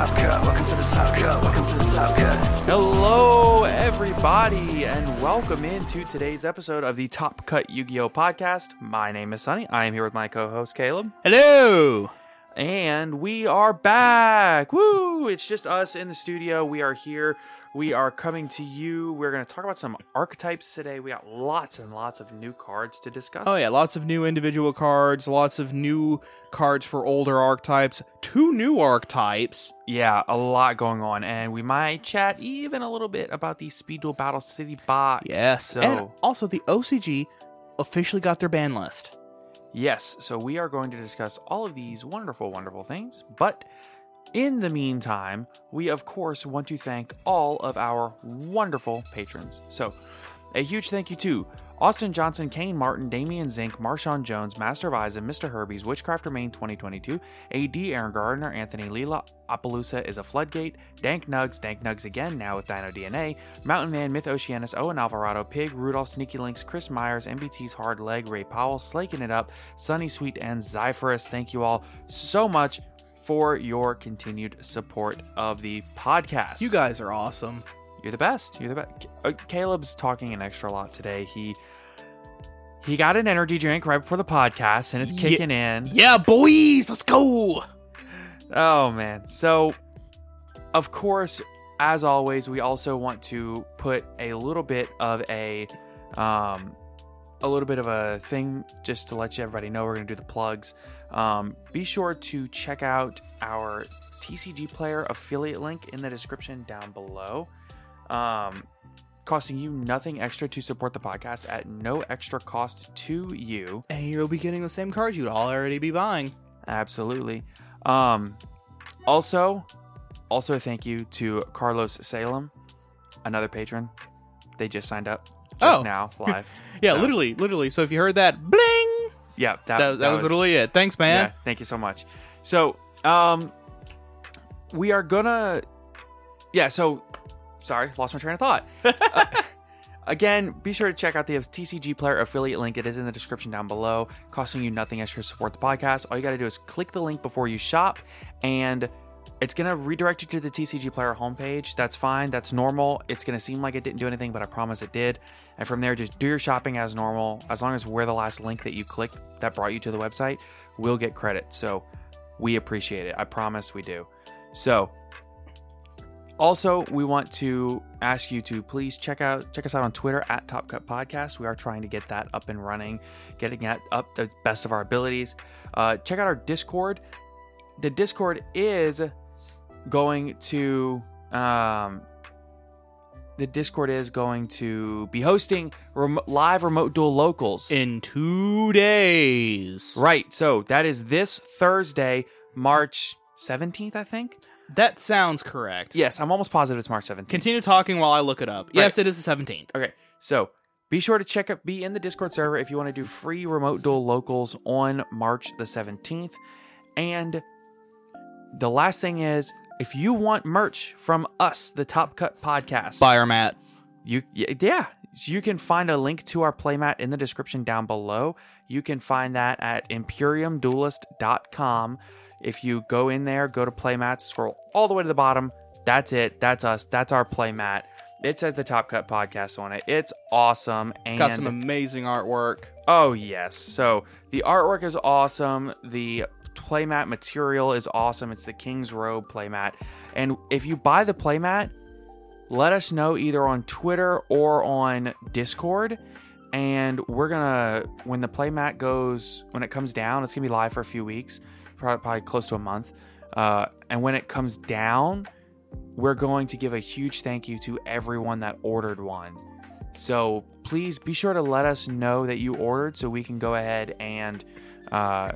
Top Cut, welcome to the Top Cut, welcome to the Top Cut. Hello, everybody, and welcome into today's episode of the Top Cut Yu Gi Oh podcast. My name is Sunny. I am here with my co host, Caleb. Hello. And we are back. Woo! It's just us in the studio. We are here. We are coming to you. We're going to talk about some archetypes today. We got lots and lots of new cards to discuss. Oh yeah, lots of new individual cards, lots of new cards for older archetypes, two new archetypes. Yeah, a lot going on. And we might chat even a little bit about the Speed Duel Battle City box. Yes. So, And also the OCG officially got their ban list. Yes, so we are going to discuss all of these wonderful, wonderful things. But in the meantime, we of course want to thank all of our wonderful patrons. So, a huge thank you to Austin Johnson, Kane Martin, Damian Zink, Marshawn Jones, Master of Eyes, and Mr. Herbies, Witchcraft Remain 2022, AD Aaron Gardner, Anthony Leela, Appaloosa is a floodgate, Dank Nugs, Dank Nugs again, now with Dino DNA, Mountain Man, Myth Oceanus, Owen Alvarado, Pig, Rudolph, Sneaky Links, Chris Myers, MBT's Hard Leg, Ray Powell, Slaking It Up, Sunny Sweet, and Zyphorus. Thank you all so much for your continued support of the podcast. You guys are awesome. You're the best. You're the best. Uh, Caleb's talking an extra lot today. He he got an energy drink right before the podcast, and it's kicking in. Yeah, boys, let's go. Oh man. So of course, as always, we also want to put a little bit of a um a little bit of a thing just to let you everybody know we're going to do the plugs. Um, be sure to check out our TCG player affiliate link in the description down below. Um, costing you nothing extra to support the podcast at no extra cost to you. And you'll be getting the same cards you'd already be buying. Absolutely. Um, also, also a thank you to Carlos Salem, another patron. They just signed up just Oh. now live. Yeah, So, literally, literally. So if you heard that, bling, Yeah, that, that, that, was, literally it. Thanks, man. Yeah, thank you so much. So, um, we are gonna, yeah. So, sorry, lost my train of thought. Uh, again, be sure to check out the TCG Player affiliate link. It is in the description down below, costing you nothing extra to support the podcast. All you got to do is click the link before you shop, and it's gonna redirect you to the TCG Player homepage. That's fine. That's normal. It's gonna seem like it didn't do anything, but I promise it did. And from there, just do your shopping as normal. As long as we're the last link that you clicked that brought you to the website, we'll get credit. So we appreciate it. I promise we do. So Also, we want to ask you to please check out check us out on Twitter at Top Cut Podcast. We are trying to get that up and running, getting that up the best of our abilities. Uh, check out our Discord. The Discord is going to um, the Discord is going to be hosting rem- live remote duel locals. In two days. Right. So that is this Thursday, March 17th, I think. That sounds correct. Yes, I'm almost positive it's March 17th. Continue talking while I look it up. Yes, it is the 17th. Okay. So be sure to check up, be in the Discord server if you want to do free remote duel locals on March the 17th. And the last thing is, if you want merch from us, the Top Cut Podcast, Buy our mat. you yeah you can find a link to our playmat in the description down below you can find that at imperiumduelist.com if you go in there go to playmats scroll all the way to the bottom that's it that's us that's our playmat it says the top cut podcast on it it's awesome and Got some amazing artwork. Oh yes. So the artwork is awesome. The playmat material is awesome. It's the King's Robe playmat. And if you buy the playmat, let us know either on Twitter or on Discord. And we're gonna when the playmat goes when it comes down, it's gonna be live for a few weeks, probably, probably close to a month. Uh, and when it comes down, we're going to give a huge thank you to everyone that ordered one. So please be sure to let us know that you ordered so we can go ahead and uh,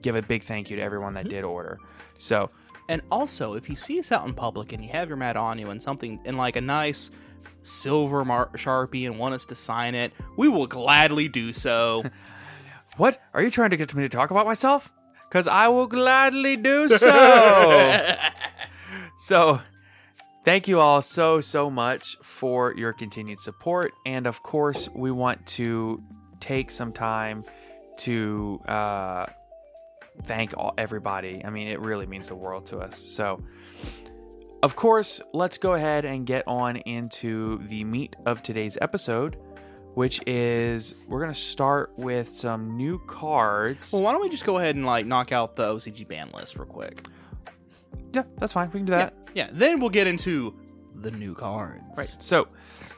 give a big thank you to everyone that did order. So, And also, if you see us out in public and you have your mat on you and something in like a nice silver mar- sharpie and want us to sign it, we will gladly do so. what? Are you trying to get me to talk about myself? Because I will gladly do so. so, thank you all so, so much for your continued support. And of course, we want to take some time to uh, thank all, everybody. I mean, it really means the world to us. So, of course, let's go ahead and get on into the meat of today's episode, which is we're going to start with some new cards. well, why don't we just go ahead and like knock out the OCG ban list real quick? Yeah, that's fine. We can do that. Yeah, then we'll get into the new cards. Right. So,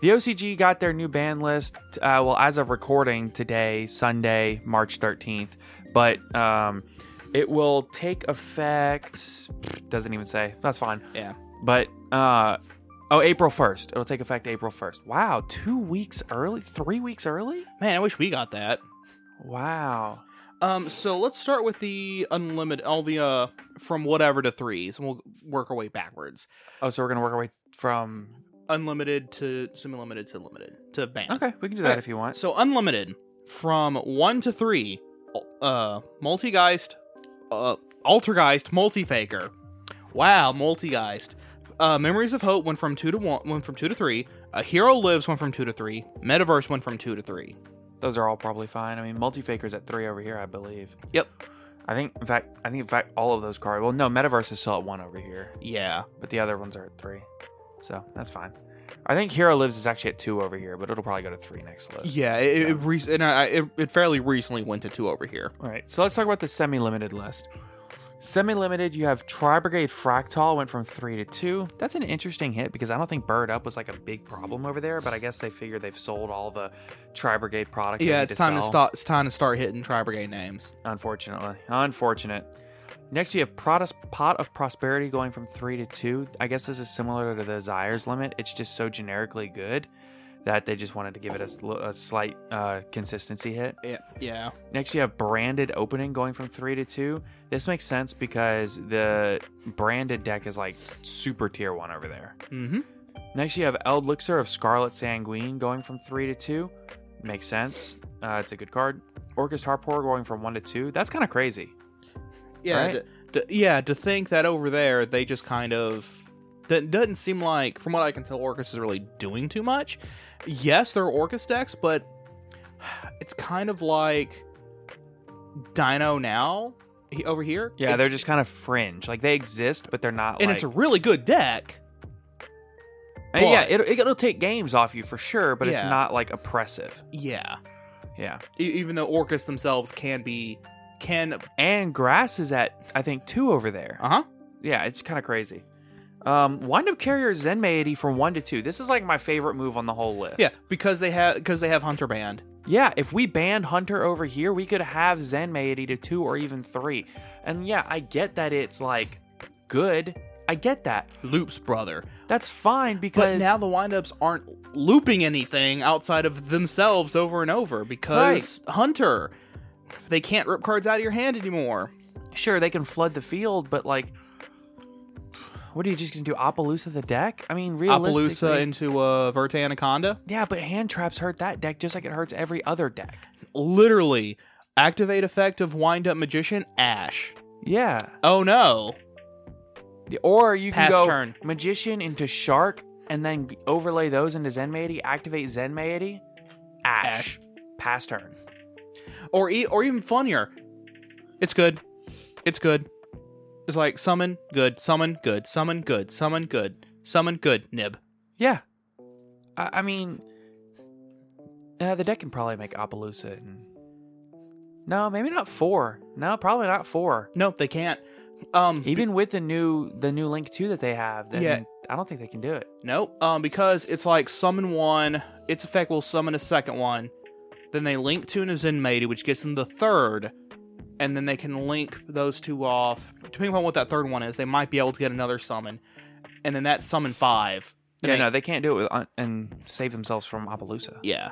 the OCG got their new ban list. Uh, well, as of recording today, Sunday, March thirteenth, but um, it will take effect. Doesn't even say. That's fine. Yeah. But uh, oh, April first. It'll take effect April first. Wow, two weeks early. Three weeks early. Man, I wish we got that. Wow. Um, so let's start with the unlimited, all the uh, from whatever to threes, and we'll work our way backwards. Oh, so we're gonna work our way from. Unlimited to semi-limited to limited to ban. Okay, we can do that Okay, if you want. So unlimited from one to three, uh, multigeist, uh, altergeist, multifaker. Wow, multigeist. Uh, Memories of Hope went from two to one, went from two to three. A Hero Lives went from two to three. Metaverse went from two to three. Those are all probably fine. I mean, multifaker's at three over here, I believe. Yep. I think, in fact, I think in fact all of those cards. Well, no, Metaverse is still at one over here, Yeah. but the other ones are at three, so that's fine. I think Hero Lives is actually at two over here, but it'll probably go to three next list. Yeah. It, it, re- and I, it, it fairly recently went to two over here. All right, so let's talk about the semi-limited list. Semi-limited, you have Tri Brigade Fraktall went from three to two. That's an interesting hit because I don't think Bird Up was like a big problem over there, but I guess they figure they've sold all the Tri Brigade product. Yeah, it's time to start. It's time to start hitting Tri Brigade names. Unfortunately. Unfortunate. Next, you have Pot Pot of Prosperity going from 3 to 2. I guess this is similar to the Zires limit. It's just so generically good that they just wanted to give it a, a slight uh, consistency hit. Yeah. Yeah. Next, you have Branded Opening going from 3 to 2. This makes sense because the Branded deck is like super tier 1 over there. Mm-hmm. Next, you have Elixir of Scarlet Sanguine going from 3 to 2. Makes sense. Uh, it's a good card. Orcust Harp Horror going from 1 to 2. That's kind of crazy. Yeah. Right? To, to- yeah. To think that over there they just kind of that doesn't seem like, from what I can tell, Orcust is really doing too much. Yes, there are Orcust decks, but it's kind of like Dino now he- over here. Yeah, It's- they're just kind of fringe. Like they exist, but they're not. and like, it's a really good deck. Yeah, it'll, it'll take games off you for sure, but it's not like oppressive. Yeah. Yeah, E- even though Orcust themselves can be can and grass is at I think two over there. uh huh Yeah, it's kind of crazy. Um, wind up carrier Zenmaity from one to two. This is like my favorite move on the whole list. Yeah, because they have because they have Hunter Band. Yeah, if we banned Hunter over here, we could have Zenmaity to two or even three. And yeah, I get that it's like good. I get that. Loops, brother. That's fine because But now the windups aren't looping anything outside of themselves over and over because Hunter, they can't rip cards out of your hand anymore. sure they can flood the field, but like, what are you just gonna do? Appaloosa the deck? I mean, realistically, Appaloosa into uh, Verte Anaconda. yeah, but hand traps hurt that deck just like it hurts every other deck. Literally, activate effect of Wind Up Magician Ash. Yeah, Oh no. or you can Pass go turn. Magician into Shark and then overlay those into Zenmaity. Activate Zenmaity. Ash. Ash. Pass turn. Or e- or even funnier. It's good. It's good. It's like summon good, summon good, summon good, summon good, summon good, nib. Yeah. I, I mean, uh, the deck can probably make Appaloosa. And... No, maybe not four. No, probably not four. No, they can't. Um Even with the new the new Link two that they have, then Yeah. I don't think they can do it. Nope. Um, because it's like summon one, its effect will summon a second one, then they link two in a Zenmaity, which gets them the third, and then they can link those two off. Depending on what that third one is, they might be able to get another summon, and then that summon five. Then yeah, they- no, they can't do it with, uh, and save themselves from Appaloosa. yeah.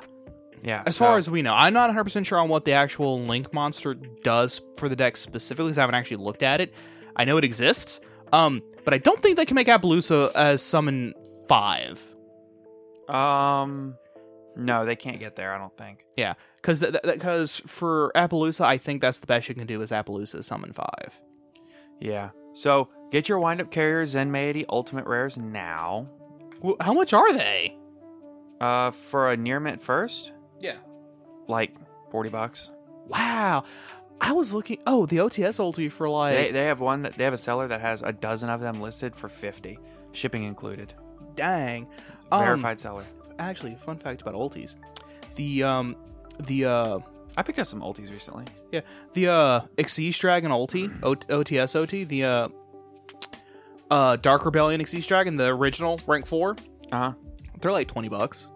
Yeah, As far as we know, I'm not 100 percent sure on what the actual link monster does for the deck specifically, because I haven't actually looked at it. I know it exists, um, but I don't think they can make Appaloosa as summon five. um, no, they can't get there. I don't think. Yeah, because because for Appaloosa, I think that's the best you can do is Appaloosa summon five. Yeah. So get your wind up carriers Zenmaity Ultimate Rares now. Wh- How much are they? Uh, for a near mint first, Yeah. like forty bucks. Wow. I was looking. Oh, the OTS ulti for like. They, they have one that they have a seller that has a dozen of them listed for 50 shipping included dang. Um, verified seller Actually, fun fact about ultis. The um the uh i picked up some ultis recently yeah the uh Xyz Dragon ulti o- OTS OT the uh uh Dark Rebellion Xyz Dragon the original rank four uh-huh they're like twenty bucks.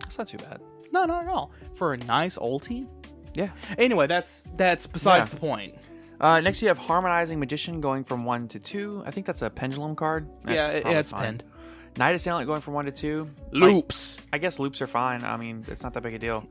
that's not too bad No, not at all for a nice ulti. yeah Anyway, that's that's besides Yeah. the point. uh, next you have harmonizing magician going from one to two i think that's a pendulum card yeah, it, it's fine. pinned. Night assailant going from one to two Like, Loops. i guess loops are fine i mean it's not that big a deal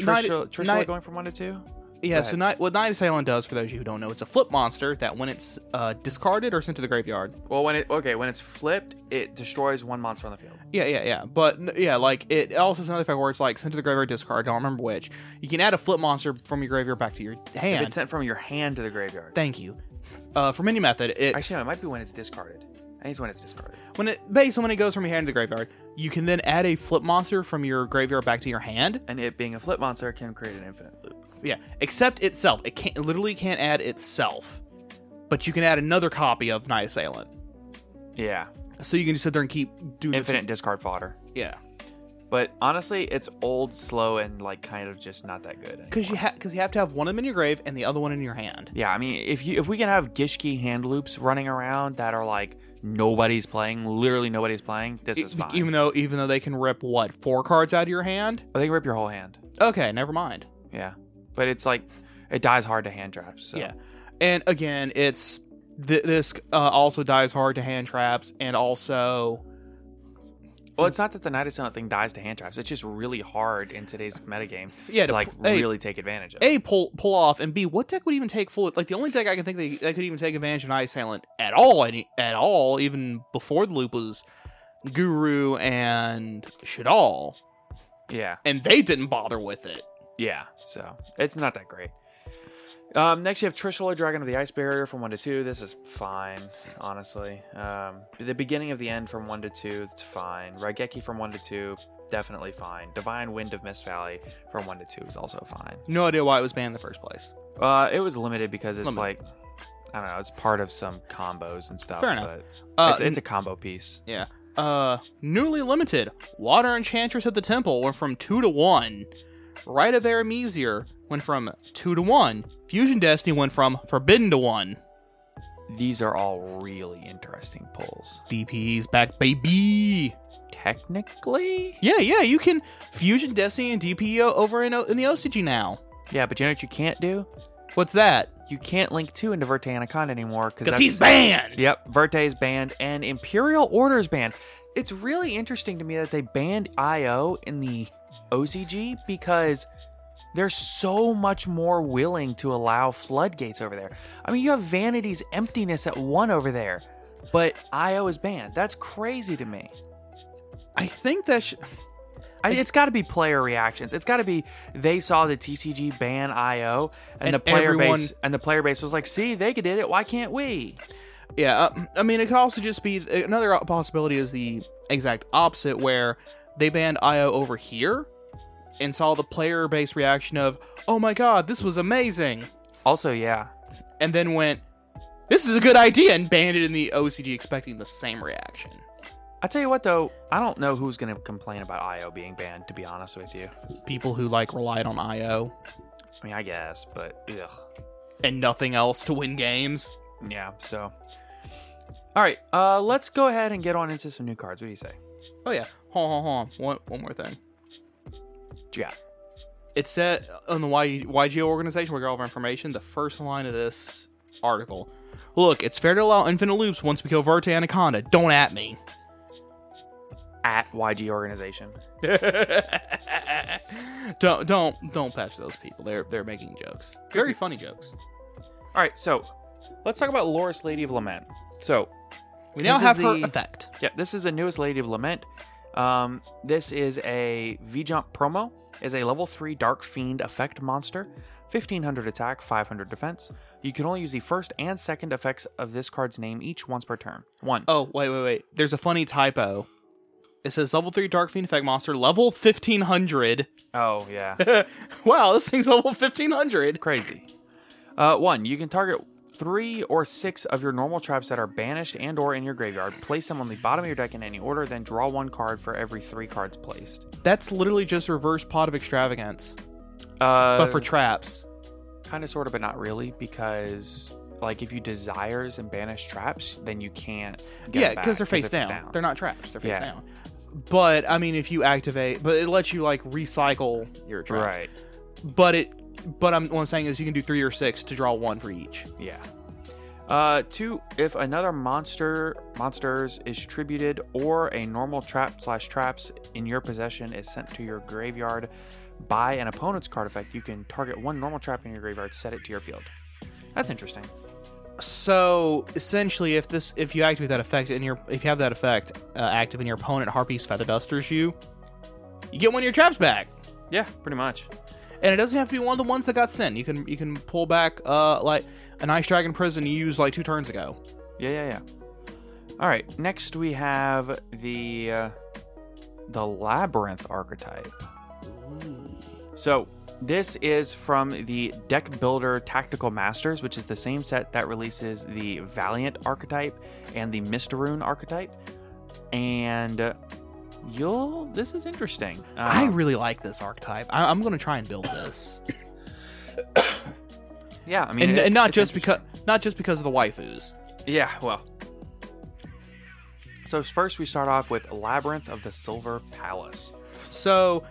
Night- Trishula, Night- going from one to two Yeah, so night, what Night Assailant does, for those of you who don't know, it's a flip monster that when it's uh, discarded or sent to the graveyard. well when it okay when it's flipped it destroys one monster on the field Yeah, yeah, yeah. But yeah, like it also has another effect where it's like sent to the graveyard, discard. I don't remember which. You can add a flip monster from your graveyard back to your if hand. it's sent from your hand to the graveyard Thank you. Uh, from any method, it actually no, it might be when it's discarded it's when it's discarded when it basically when it goes from your hand to the graveyard, you can then add a flip monster from your graveyard back to your hand. and it being a flip monster can create an infinite loop. Yeah, except itself. It can't it literally can't add itself, but you can add another copy of Night Assailant. Yeah, So you can just sit there and keep doing infinite discard fodder. yeah. But honestly, it's old, slow, and like kind of just not that good. Because you have because you have to have one of them in your grave and the other one in your hand. yeah, I mean, if you if we can have Gishki hand loops running around that are like nobody's playing, literally nobody's playing, this is fine. Even though even though they can rip what four cards out of your hand. I think rip your whole hand. Okay, never mind. Yeah, but it's like it dies hard to hand traps. So. Yeah, and again, it's th- this uh, also dies hard to hand traps and also Well, it's not that the Night Assailant thing dies to hand traps. It's just really hard in today's metagame Yeah, to to like really take advantage of. a pull pull off and b what deck would even take full like the only deck I can think they, that could even take advantage of Night Assailant at all any at all even before the loop was Guru and Shaddoll Yeah. and they didn't bother with it. Yeah, so it's not that great. Um, next, you have Trishula, Dragon of the Ice Barrier from 1 to 2. This is fine, honestly. Um, the beginning of the end from 1 to 2, it's fine. Raigeki from 1 to 2, definitely fine. Divine Wind of Mist Valley from 1 to 2 is also fine. No idea why it was banned in the first place. Uh, it was limited because it's Limited. like, I don't know, it's part of some combos and stuff. Fair enough. But Uh, it's, it's a combo piece. Yeah. Uh, newly limited. Water Enchantress of the Temple went from 2 to 1. Rite of Aramesir went from 2 to 1. Fusion Destiny went from Forbidden to 1. these are all really interesting pulls. DPE's back, baby. Technically, Yeah, yeah, you can fusion Destiny and DPE over in, O- in the OCG now. yeah, but you know what you can't do? What's that? You can't link two into Verte Anaconda anymore Because he's banned. Yep, Verte is banned and Imperial Order is banned. It's really interesting to me that they banned IO in the OCG because they're so much more willing to allow floodgates over there. I mean, you have Vanity's emptiness at one over there, but IO is banned. That's crazy to me. I think that sh- I, it's got to be player reactions. It's got to be they saw the TCG ban IO, and, And the player everyone- base and the player base was like, "See, they did it. Why can't we?" Yeah, uh, I mean, it could also just be another possibility is the exact opposite, where they banned IO over here and saw the player base reaction of, "Oh my god, this was amazing," Also, yeah, and then went, "This is a good idea," and banned it in the OCG, expecting the same reaction. I tell you what, though, I don't know who's going to complain about IO being banned. To be honest with you, People who like relied on IO I mean, I guess, but ugh, and nothing else to win games. yeah. So, all right, uh, let's go ahead and get on into some new cards. What do you say? Oh yeah, hold on, hold on. One, one more thing. Got? It said on the y- YGO organization, we got all of our information. The first line of this article. Look, it's fair to allow infinite loops once we kill Verte Anaconda. Don't at me. At YG organization. don't don't don't patch those people. They're they're making jokes. Very funny jokes. All right, so let's talk about Loris, Lady of Lament. So We now have her the- effect. Yeah, this is the newest Lady of Lament. Um, this is a V Jump promo. Is a level three Dark Fiend effect monster, fifteen hundred attack, five hundred defense. You can only use the first and second effects of this card's name each once per turn. One. Oh wait wait wait. There's a funny typo. It says level three Dark Fiend effect monster level fifteen hundred. Oh yeah, wow, this thing's level fifteen hundred. crazy. Uh, one. You can target three or six of your normal traps that are banished and or in your graveyard. Place them on the bottom of your deck in any order. Then draw one card for every three cards placed. That's literally just reverse pot of extravagance, Uh, but for traps. kind of sort of but not really because like if you desires and banish traps then you can't get yeah, because they're face down. They're not traps. They're face Yeah. down. But I mean, if you activate, but it lets you like recycle your traps. right But it, but I'm what I'm saying is you can do three or six to draw one for each. yeah uh two if another monster monsters is tributed or a normal trap slash traps in your possession is sent to your graveyard by an opponent's card effect you can target one normal trap in your graveyard set it to your field that's interesting So essentially, if this, if you activate that effect and your, if you have that effect uh, active and your opponent Harpies Feather Dusters you, you get one of your traps back. yeah pretty much And it doesn't have to be one of the ones that got sent. You can you can pull back uh like an Ice Dragon Prison you used like two turns ago. Yeah, yeah, yeah. All right. Next, we have the uh, the labyrinth archetype. So this is from the Deck Builder Tactical Masters, which is the same set that releases the Valiant archetype and the Mistaroon archetype. And you'll this is interesting. Uh, I really like this archetype. I, I'm gonna try and build this, yeah, I mean, and, it- and not just because not just because of the waifus. Yeah, well. So first we start off with Labyrinth of the Silver Palace. So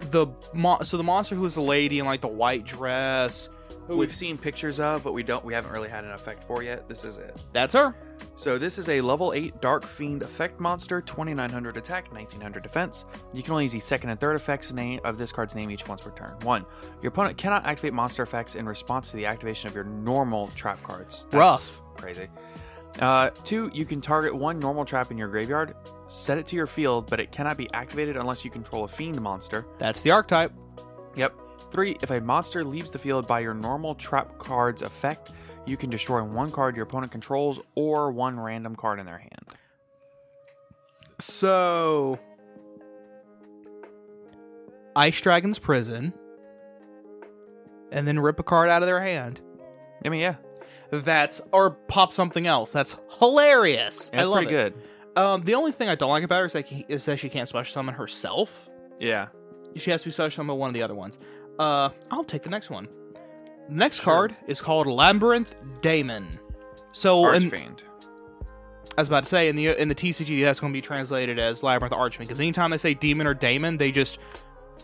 the mo- so the monster who is a lady in like the white dress. Who we've seen pictures of, but we don't we haven't really had an effect for yet. This is it. That's her. So this is a level 8 Dark Fiend effect monster, 2900 attack, 1900 defense. You can only use the second and third effects name of this card's name each once per turn. 1. Your opponent cannot activate monster effects in response to the activation of your normal trap cards. Rough. Crazy. Uh, 2. You can target one normal trap in your graveyard, set it to your field, but it cannot be activated unless you control a fiend monster. That's the archetype. Yep. Three, if a monster leaves the field by your normal trap card's effect, you can destroy one card your opponent controls or one random card in their hand. So Ice Dragon's prison, and then rip a card out of their hand. I mean, yeah, That's or pop something else. That's hilarious. that's I love pretty it. good. Um, the only thing I don't like about her is that, is that she can't special summon herself. Yeah. She has to be special summon one of the other ones. Uh, I'll take the next one. The next card is called Labyrinth Daemon. So in, Archfiend. I was about to say in the in the TCG that's going to be translated as Labyrinth Archfiend because anytime they say demon or daemon, they just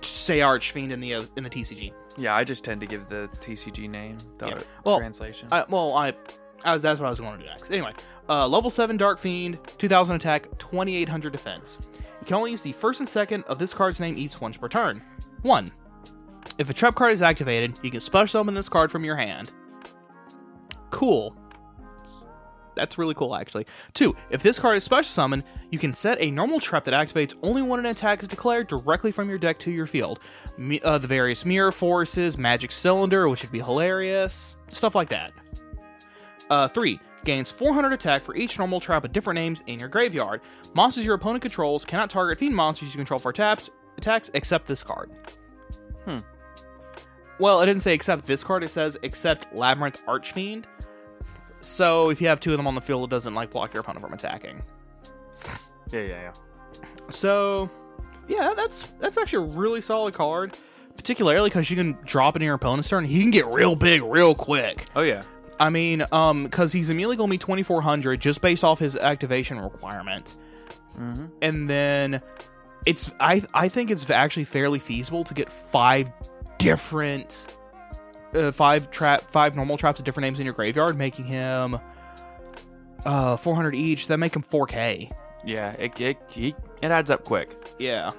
say Archfiend in the uh, in the TCG. Yeah, I just tend to give the TCG name the Yeah. Well, translation. I, well, I, I that's what I was going to do next. Anyway, uh, level seven Dark Fiend, two thousand attack, twenty eight hundred defense. You can only use the first and second of this card's name each once per turn. One, if a trap card is activated, you can special summon this card from your hand. Cool. That's really cool, actually. Two, if this card is special summoned, you can set a normal trap that activates only when an attack is declared directly from your deck to your field. Mi- uh, the various mirror forces, magic cylinder, which would be hilarious, stuff like that. Uh, three, gains 400 attack for each normal trap with different names in your graveyard. Monsters your opponent controls cannot target fiend monsters you control for taps attacks except this card. Well, it didn't say except this card. It says except Labyrinth Archfiend. So if you have two of them on the field, it doesn't like block your opponent from attacking. yeah, yeah, yeah. So yeah, that's that's actually a really solid card, particularly because you can drop it in your opponent's turn. He can get real big real quick. Oh yeah. I mean, um, because he's immediately going to be 2400 just based off his activation requirement, Mm-hmm. and then it's I I think it's actually fairly feasible to get five different, uh, five trap five normal traps with different names in your graveyard, making him uh 400 each. That make him 4k. Yeah, it it, it it adds up quick. Yeah.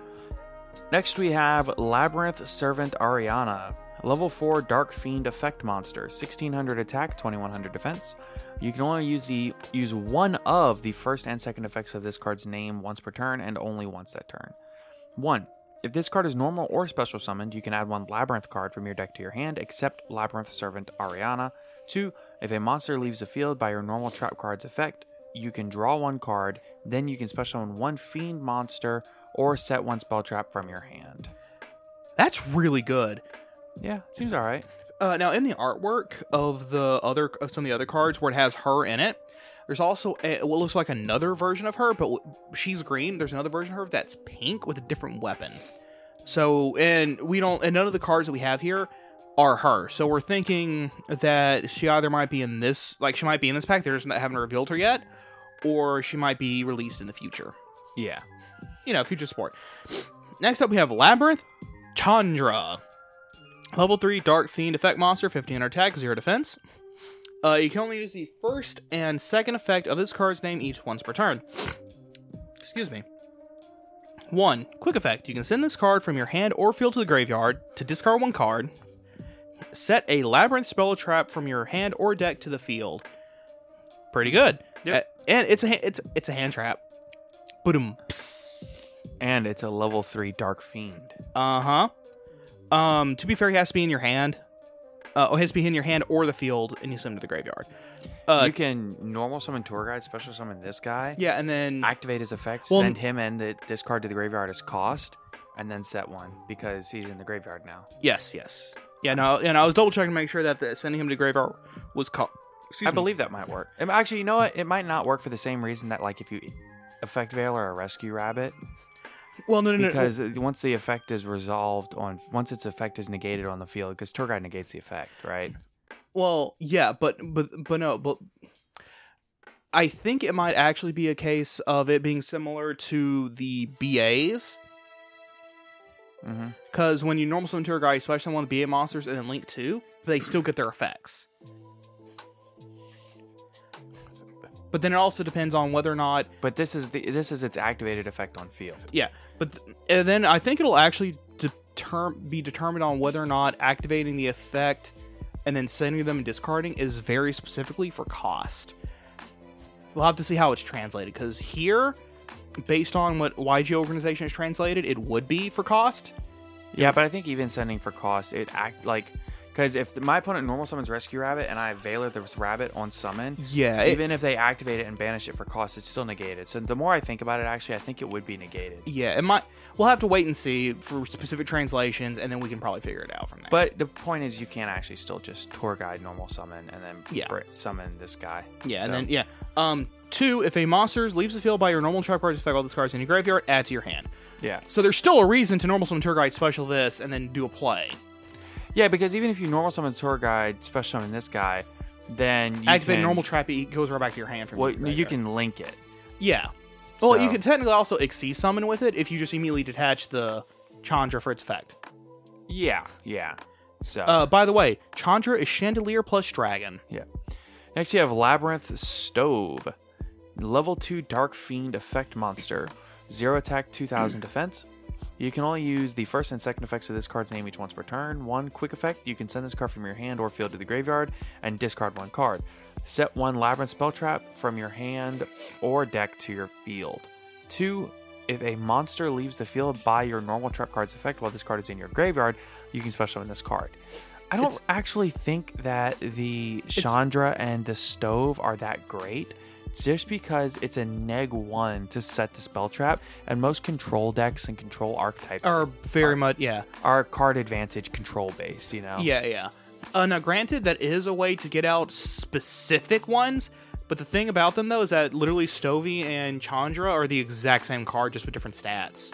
Next we have Labyrinth Servant Ariana, level 4 Dark Fiend effect monster, 1600 attack, 2100 defense. You can only use the use one of the first and second effects of this card's name once per turn and only once that turn. 1. If this card is normal or special summoned, you can add one Labyrinth card from your deck to your hand, except Labyrinth Servant Ariana. 2. If a monster leaves the field by your normal trap card's effect, you can draw one card, then you can special summon one Fiend monster or set one spell trap from your hand. That's really good. Yeah, seems alright. Uh, now, in the artwork of the other of some of the other cards where it has her in it, there's also a, what looks like another version of her, but w- she's green. There's another version of her that's pink with a different weapon. So, and we don't, and none of the cards that we have here are her. So we're thinking that she either might be in this, like she might be in this pack. They're just haven't revealed her yet, or she might be released in the future. Yeah. You know, future support. Next up, we have Labyrinth Chandra. Level 3 Dark Fiend effect monster, 1500 attack, 0 defense. Uh, you can only use the first and second effect of this card's name each once per turn. Excuse me. 1. Quick effect. You can send this card from your hand or field to the graveyard to discard one card. Set a Labyrinth spell trap from your hand or deck to the field. Pretty good. Yep. Uh, and it's a it's it's a hand trap. Boom. And it's a level 3 Dark Fiend. Uh huh. Um, to be fair, he has to be in your hand. Uh, or he has to be in your hand or the field, and you send him to the graveyard. Uh, you can normal summon Tour Guide, special summon this guy, yeah, and then activate his effect, Well, send him and the discard to the graveyard as cost, and then set one because he's in the graveyard now. yes, yes, yeah. No, and I was double checking to make sure that the, sending him to graveyard was called. Excuse I me. believe that might work. Actually, you know what? It might not work for the same reason that, like, if you effect Veil or a Rescue Rabbit, Well, no, no, no. because once the effect is resolved on, once its effect is negated on the field, because Tour negates the effect, right? Well, yeah, but but but no, but I think it might actually be a case of it being similar to the BAs. Mm-hmm. Because when you normal summon guy, especially one of the BA monsters and then link two, they still get their effects. But then it also depends on whether or not, But this is the this is its activated effect on field. yeah. But th- and then I think it'll actually deter- be determined on whether or not activating the effect and then sending them and discarding is very specifically for cost. We'll have to see how it's translated because here, based on what YG organization is translated, it would be for cost. Yeah, but I think even sending for cost, it act like because if my opponent normal summons Rescue Rabbit and I Veiler this rabbit on summon, Yeah, it- even if they activate it and banish it for cost, it's still negated. So the more I think about it, actually, I think it would be negated. Yeah, it might. We'll have to wait and see for specific translations, and then we can probably figure it out from there. But the point is, you can actually still just tour guide normal summon and then Yeah. summon this guy. yeah, So- and then yeah. Um, two, if a monster leaves the field by your normal trap cards, effect all these cards in your graveyard, add to your hand. yeah, So there's still a reason to normal summon tour guide special this and then do a play. Yeah, because even if you normal summon tour guide, special summon this guy, then you Activate can, normal trap, it goes right back to your hand from Well, your you graveyard. can link it. Yeah. Well, you can technically also Xyz summon with it if you just immediately detach the Chandra for its effect. Yeah, yeah. So Uh, by the way, Chandra is Chandelier plus Dragon. yeah. Next, you have Labyrinth Stove, level two Dark Fiend effect monster, zero attack, two thousand defense. You can only use the first and second effects of this card's name each once per turn. One quick effect: you can send this card from your hand or field to the graveyard and discard one card. Set one Labyrinth spell trap from your hand or deck to your field. Two, if a monster leaves the field by your normal trap card's effect while this card is in your graveyard, you can special summon this card. I don't actually think that the Chandra and the stove are that great. Just because it's a neg one to set the spell trap, and most control decks and control archetypes Are very much, yeah. are card advantage control based, you know? Yeah, yeah. Uh, now, granted, that is a way to get out specific ones, but the thing about them, though, is that literally Stovey and Chandra are the exact same card, just with different stats.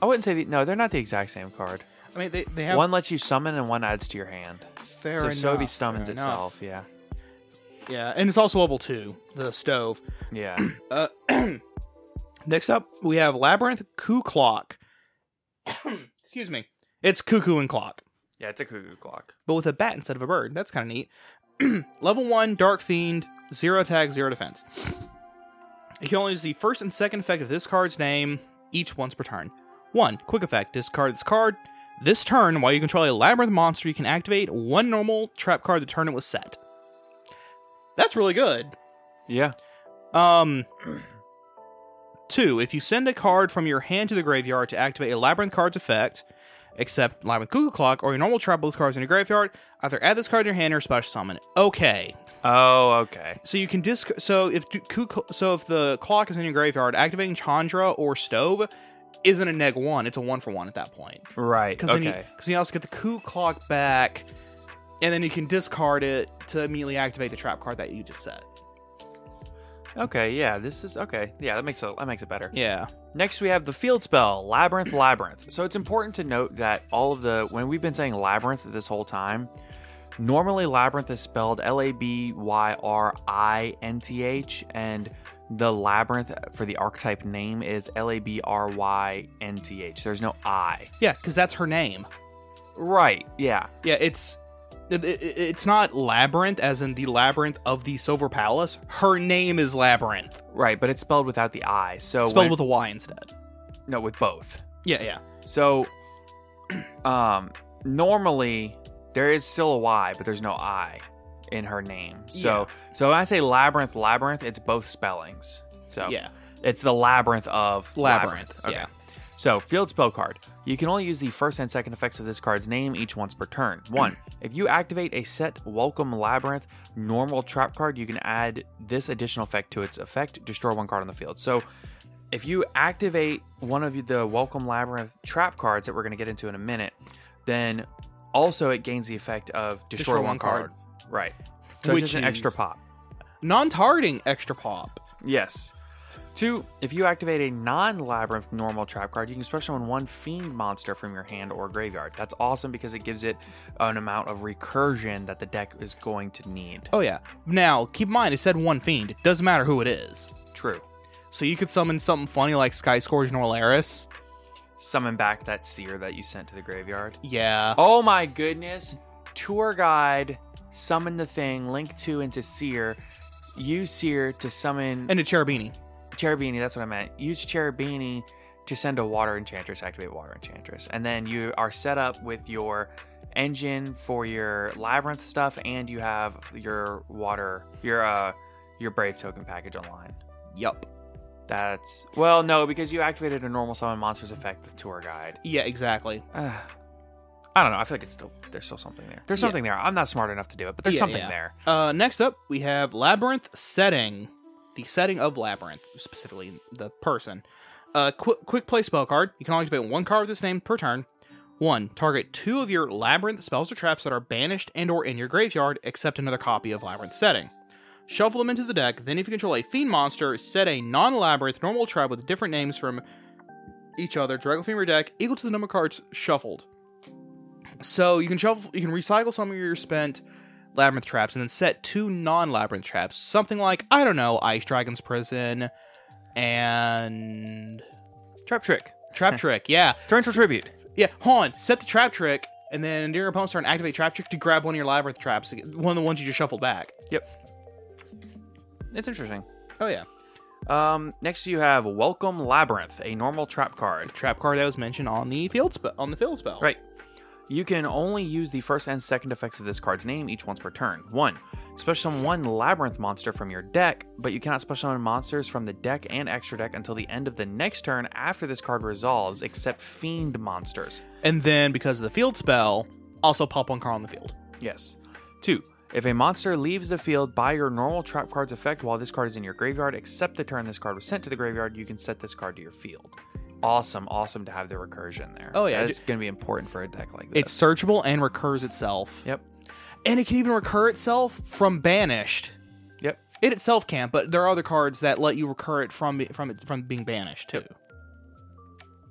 I wouldn't say the, no, they're not the exact same card. I mean, they, they have One lets you summon and one adds to your hand. fair so enough. Sovi summons enough. itself, yeah. Yeah, and it's also level two, the stove. Yeah. Uh, next up, we have Labyrinth Cooclock. Excuse me. It's Cuckoo and Clock, yeah, it's a cuckoo clock. but with a bat instead of a bird. That's kind of neat. Level 1, Dark Fiend, 0 attack, 0 defense. You can only use the first and second effect of this card's name each once per turn. 1. Quick effect. Discard this card. This turn, while you control a Labyrinth monster, you can activate one normal trap card the turn it was set. That's really good. Yeah. Um. Two, if you send a card from your hand to the graveyard to activate a Labyrinth card's effect, except Labyrinth Cuckoo Clock, or your normal trap list cards in your graveyard, either add this card to your hand or special summon it. Okay. Oh, okay. So you can disc. So if so if the clock is in your graveyard, activating Chandra or Stove isn't a neg one; it's a one for one at that point. Right. Because Okay. then you, you also get the Cuckoo Clock back, and then you can discard it to immediately activate the trap card that you just set. okay. Yeah. This is okay. Yeah. That makes it. That makes it better. Yeah. Next, we have the field spell, Labyrinth Labyrinth. So it's important to note that all of the, when we've been saying Labyrinth this whole time, normally Labyrinth is spelled L A B Y R I N T H, and the Labyrinth for the archetype name is L A B R Y N T H. There's no I. Yeah, because that's her name. Right, yeah. Yeah, it's it, it- it's not labyrinth as in the labyrinth of the Silver Palace. Her name is Labyrinth, Right, but it's spelled without the I. So spelled when- with a Y instead. no, with both. Yeah, yeah, So, um, normally there is still a Y, but there's no I in her name. So, so when I say labyrinth, labyrinth, it's both spellings. So, Yeah. it's the labyrinth of Labyrinth, Okay. yeah. So, field spell card. You can only use the first and second effects of this card's name each once per turn. One, if you activate a set Welcome Labyrinth normal trap card, you can add this additional effect to its effect, destroy one card on the field. So, if you activate one of the Welcome Labyrinth trap cards that we're going to get into in a minute, then also it gains the effect of destroy, Destroy one, one card. card. Right. So Which an extra pop. non-targeting extra pop. Yes. Two, if you activate a non labyrinth normal trap card, you can special summon one fiend monster from your hand or graveyard. That's awesome because it gives it an amount of recursion that the deck is going to need. Oh yeah. Now keep in mind, it said one fiend. It doesn't matter who it is. True. So you could summon something funny like Sky Scourge Norleras. Summon back that seer that you sent to the graveyard. Yeah. Oh my goodness. Tour guide, summon the thing, link to into seer, use seer to summon And a Cherubini. Cherubini, that's what I meant. Use Cherubini to send a Water Enchantress, activate Water Enchantress. And then you are set up with your engine for your Labyrinth stuff, and you have your Water, your, uh, your Brave token package online. Yup. That's, well, no, because you activated a normal summon monsters effect with Tour Guide. Yeah, exactly. I don't know. I feel like it's still, there's still something there. There's something there. I'm not smart enough to do it, but there's Yeah, something yeah. there. Uh, next up, we have Labyrinth setting. The setting of Labyrinth, specifically the person. Uh, quick, quick play spell card. You can only activate one card with this name per turn. One, target two of your Labyrinth spells or traps that are banished and or in your graveyard, except another copy of Labyrinth setting. Shuffle them into the deck. Then, if you control a Fiend monster, set a non-Labyrinth normal trap with different names from each other directly from your deck, equal to the number of cards shuffled. So you can shuffle, you can recycle some of your spent labyrinth traps and then set two non labyrinth traps. Something like, I don't know, Ice Dragon's Prison and. Trap trick. Trap Trick, yeah. Torrential tribute. Yeah, hold on. Set the Trap Trick, and then during your opponent's turn, activate Trap Trick to grab one of your labyrinth traps, one of the ones you just shuffled back. Yep. It's interesting. Oh, yeah. Um, next you have Welcome Labyrinth, a normal trap card. Trap card that was mentioned on the field spell. On the field spell. Right. You can only use the first and second effects of this card's name each once per turn. One, special summon one labyrinth monster from your deck, but you cannot special summon monsters from the deck and extra deck until the end of the next turn after this card resolves, except fiend monsters. And then, because of the field spell, also pop one card on the field. Yes. Two, if a monster leaves the field by your normal trap card's effect while this card is in your graveyard, except the turn this card was sent to the graveyard, you can set this card to your field. Awesome, awesome to have the recursion there. Oh, yeah, it's going to be important for a deck like this. It's searchable and recurs itself. Yep. And it can even recur itself from banished. Yep. It itself can't, but there are other cards that let you recur it from from it from being banished too.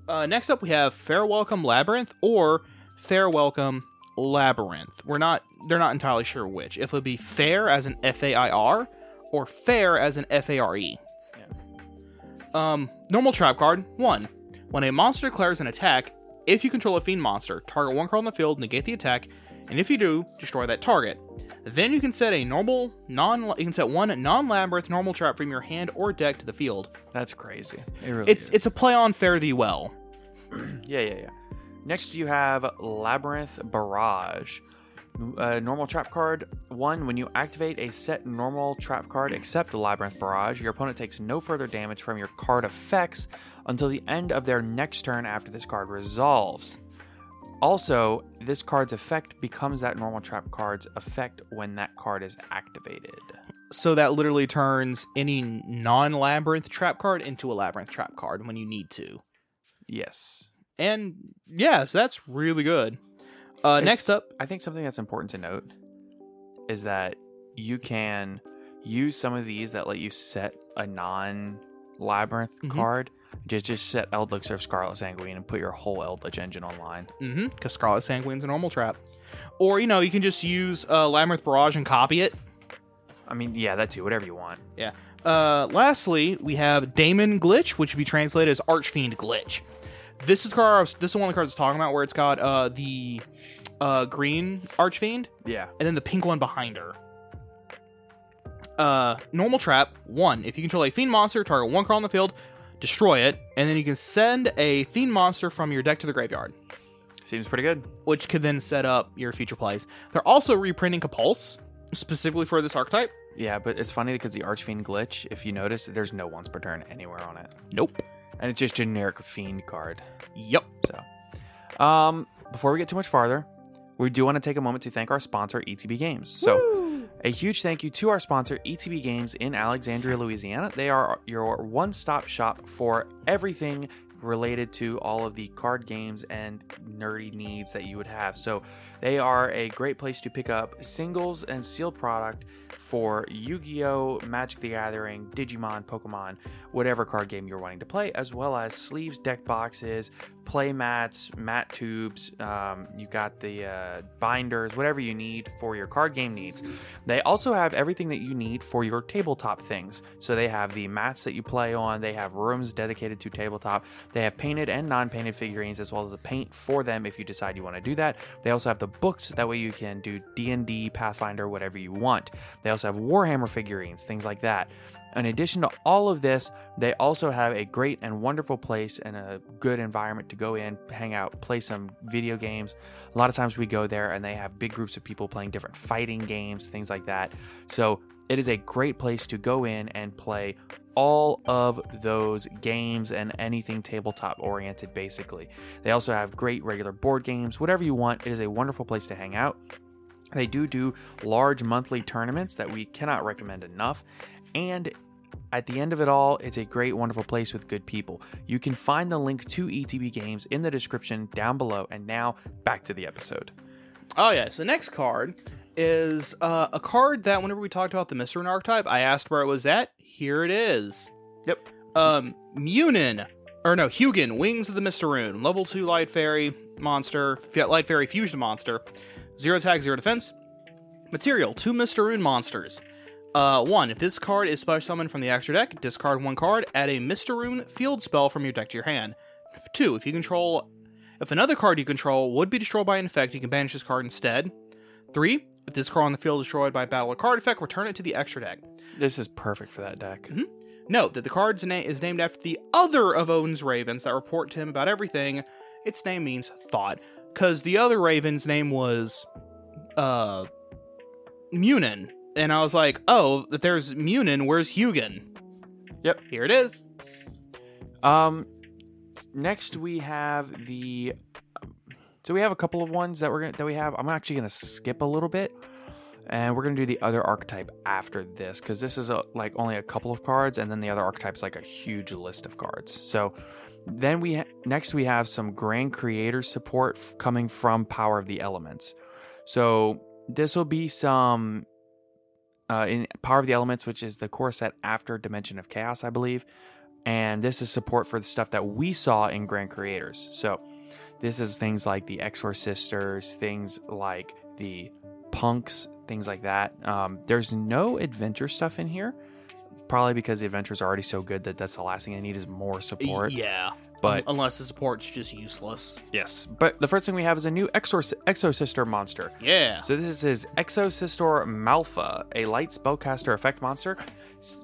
Uh, next up, we have Fair Welcome Labyrinth or Fair Welcome Labyrinth. We're not they're not entirely sure which. If it would be fair as an F A I R or fair as an F A R E. Um, normal trap card one. When a monster declares an attack, if you control a fiend monster, target one card on the field, negate the attack, and if you do, destroy that target. Then you can set a normal non you can set one non labyrinth normal trap from your hand or deck to the field. That's crazy. It really It's is. it's a play on fare thee well. Yeah, yeah, yeah. Next, you have Labyrinth Barrage. Uh, normal trap card. One, when you activate a set normal trap card except the Labyrinth Barrage, your opponent takes no further damage from your card effects until the end of their next turn after this card resolves. Also, this card's effect becomes that normal trap card's effect when that card is activated. So that literally turns any non labyrinth trap card into a labyrinth trap card when you need to. Yes. And yeah, so that's really good. Uh, next up, I think something that's important to note is that you can use some of these that let you set a non labyrinth Mm-hmm. card. Just just set Eldlixir of Scarlet Sanguine and put your whole Eldlich engine online. mm-hmm, because Scarlet Sanguine's a normal trap. Or, you know, you can just use uh, Labyrinth Barrage and copy it. I mean, yeah, that too. Whatever you want. Yeah. Uh, lastly, we have Damon Glitch, which would be translated as Archfiend Glitch. This is card. This is one of the cards I was talking about, where it's got uh, the uh, green Archfiend Yeah. and then the pink one behind her. Uh, normal trap one. If you control a fiend monster, target one card on the field, destroy it, and then you can send a fiend monster from your deck to the graveyard, Seems pretty good. which could then set up your future plays. They're also reprinting Capulse specifically for this archetype. Yeah, but it's funny because the Archfiend glitch, if you notice, there's no once per turn anywhere on it. Nope. And it's just generic fiend card. Yep. So, um, before we get too much farther, we do want to take a moment to thank our sponsor, ETB Games. So, a huge thank you to our sponsor, ETB Games in Alexandria, Louisiana. They are your one stop shop for everything related to all of the card games and nerdy needs that you would have. So, they are a great place to pick up singles and sealed product for Yu Gi Oh!, Magic the Gathering, Digimon, Pokemon, whatever card game you're wanting to play, as well as sleeves, deck boxes, play mats, mat tubes. Um, you got the uh, binders, whatever you need for your card game needs. They also have everything that you need for your tabletop things. So they have the mats that you play on, they have rooms dedicated to tabletop, they have painted and non painted figurines, as well as a paint for them if you decide you want to do that. They also have the books, that way you can do D&D, Pathfinder, whatever you want. They also have Warhammer figurines, things like that. In addition to all of this, they also have a great and wonderful place and a good environment to go in, hang out, play some video games. A lot of times we go there and they have big groups of people playing different fighting games, things like that. So it is a great place to go in and play all of those games and anything tabletop oriented, basically. They also have great regular board games, whatever you want. It is a wonderful place to hang out. They do do large monthly tournaments that we cannot recommend enough. And at the end of it all, it's a great, wonderful place with good people. You can find the link to ETB Games in the description down below. And now back to the episode. Oh yeah. So the next card is uh, a card that whenever we talked about the Mystrune archetype, I asked where it was at. Here it is. Yep. Um, Munin, or no, Hugin, Wings of the Mystrune, level two Light Fairy monster, Light Fairy fusion monster, zero attack, zero defense. Material: two Mystrune monsters. Uh, one. If this card is special summoned from the extra deck, discard one card. Add a Mystrune field spell from your deck to your hand. Two. If you control, if another card you control would be destroyed by an effect, you can banish this card instead. Three. If this card on the field is destroyed by a battle or card effect, return it to the extra deck. This is perfect for that deck. Mm-hmm. Note that the card's name is named after the other of Odin's ravens that report to him about everything. Its name means thought, because the other raven's name was uh Munin. And I was like, oh, there's Munin, where's Hugin? Yep. Here it is. Um, next we have the. So we have a couple of ones that we're gonna that we have. I'm actually gonna skip a little bit, and we're gonna do the other archetype after this because this is a, like only a couple of cards, and then the other archetype's like a huge list of cards. So then we ha- next we have some grand creator support f- coming from Power of the Elements. So this will be some uh, in Power of the Elements, which is the core set after Dimension of Chaos, I believe. And this is support for the stuff that we saw in Grand Creators. So this is things like the Exor Sisters, things like the Punks, things like that. Um, there's no adventure stuff in here, probably because the adventure is already so good that that's the last thing I need is more support. Yeah. But- unless the support's just useless. Yes, but the first thing we have is a new Exor Exo Sister monster. Yeah. So this is Exosister Malfa, a light spellcaster effect monster.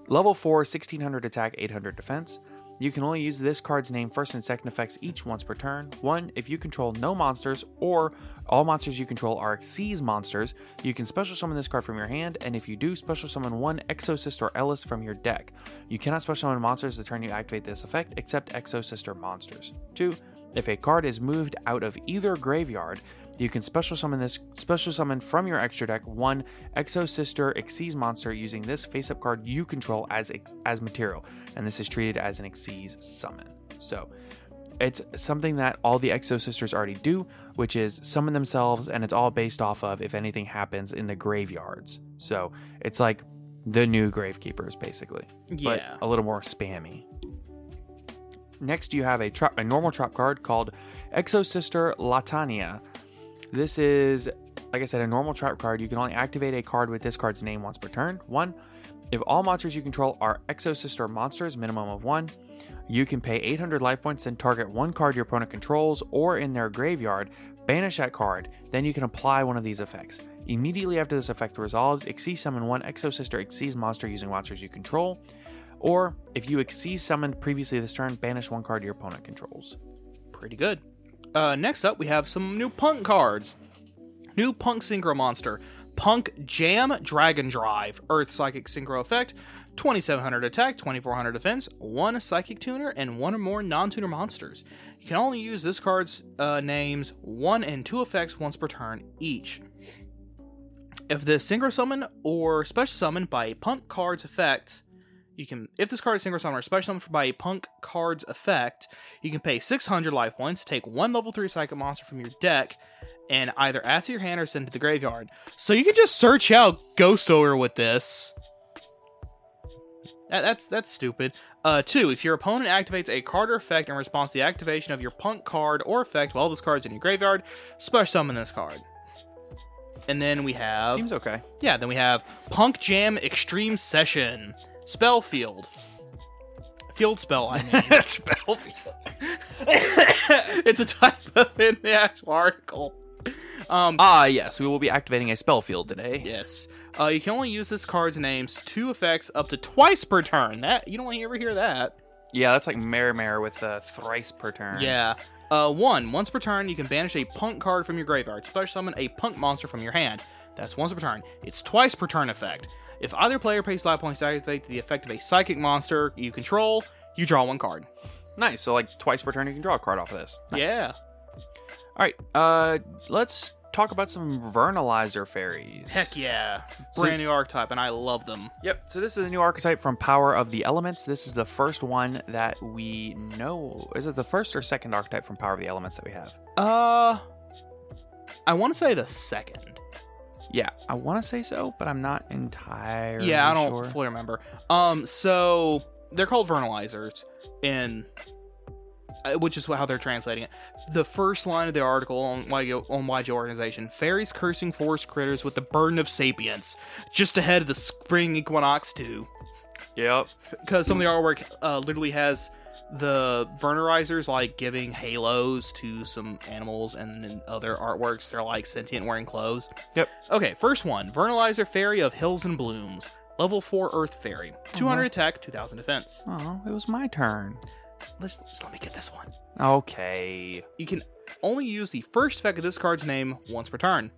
Level 4, 1600 attack, 800 defense. You can only use this card's name first and second effects each once per turn. One, if you control no monsters or all monsters you control are Xyz monsters, you can special summon this card from your hand, and if you do, special summon one Exosister Ellis from your deck. You cannot special summon monsters the turn you activate this effect except Exosister monsters. Two, if a card is moved out of either graveyard, you can special summon this special summon from your extra deck one Exo Sister Xyz monster using this face up card you control as as material, and this is treated as an Xyz summon. So it's something that all the Exo Sisters already do, which is summon themselves, and it's all based off of if anything happens in the graveyards. So it's like the new Gravekeepers, basically, but a little more spammy. Next, you have a trap, a normal trap card called Exo Sister Latania. This is, like I said, a normal trap card. You can only activate a card with this card's name once per turn. One, if all monsters you control are Exo Sister monsters, minimum of one, you can pay 800 life points and target one card your opponent controls or in their graveyard, banish that card, then you can apply one of these effects. Immediately after this effect resolves, Xyz summon one Exo Sister Xyz monster using monsters you control, or if you Xyz summoned previously this turn, banish one card your opponent controls. Pretty good. Uh, next up, we have some new punk cards. New punk synchro monster. Punk Jam Dragon Drive. Earth Psychic Synchro Effect. 2700 attack, 2400 defense, one Psychic Tuner, and one or more non tuner monsters. You can only use this card's uh, names, one and two effects once per turn each. If the synchro summon or special summon by punk card's effect, you can if this card is synchro summon or special summon by a punk card's effect, you can pay 600 life points, take one level 3 psychic monster from your deck, and either add to your hand or send to the graveyard. So you can just search out Ghost Ogre with this. That- that's that's stupid. Uh, two, if your opponent activates a card or effect in response to the activation of your punk card or effect while this card is in your graveyard, special summon this card. And then we have Seems okay. yeah, then we have Punk Jam Extreme Session. Spell Field. Field spell, I mean. Spell field. it's a typo in the actual article. Um, Ah, yes, we will be activating a spell field today. yes. Uh, you can only use this card's names two effects up to twice per turn. That you don't ever hear that. Yeah, that's like Mare Mare with uh, thrice per turn. Yeah. Uh, one. Once per turn, you can banish a punk card from your graveyard. Special summon a punk monster from your hand. That's once per turn. It's twice per turn effect. If either player pays life points to activate the effect of a psychic monster you control, you draw one card. Nice. So like twice per turn, you can draw a card off of this. Nice. Yeah. All right. Uh, let's talk about some Vernalizer fairies. Heck yeah. So- Brand new archetype, and I love them. Yep. So this is a new archetype from Power of the Elements. This is the first one that we know. Is it the first or second archetype from Power of the Elements that we have? Uh, I want to say the second. Yeah, I want to say so, but I'm not entirely yeah, I don't sure. fully remember. Um, so they're called vernalizers in uh, which is how they're translating it. The first line of the article on why on YGOrganization: fairies cursing forest critters with the burden of sapience, just ahead of the spring equinox too. Yep. Because some of the artwork uh, literally has the vernerizers like giving halos to some animals, and other artworks they're like sentient wearing clothes. Yep. Okay, first one: Vernalizer Fairy of Hills and Blooms, level four Earth Fairy, uh-huh. 200 attack, 2000 defense. Oh, it was my turn. Let's just let me get this one. Okay. You can only use the first effect of this card's name once per turn.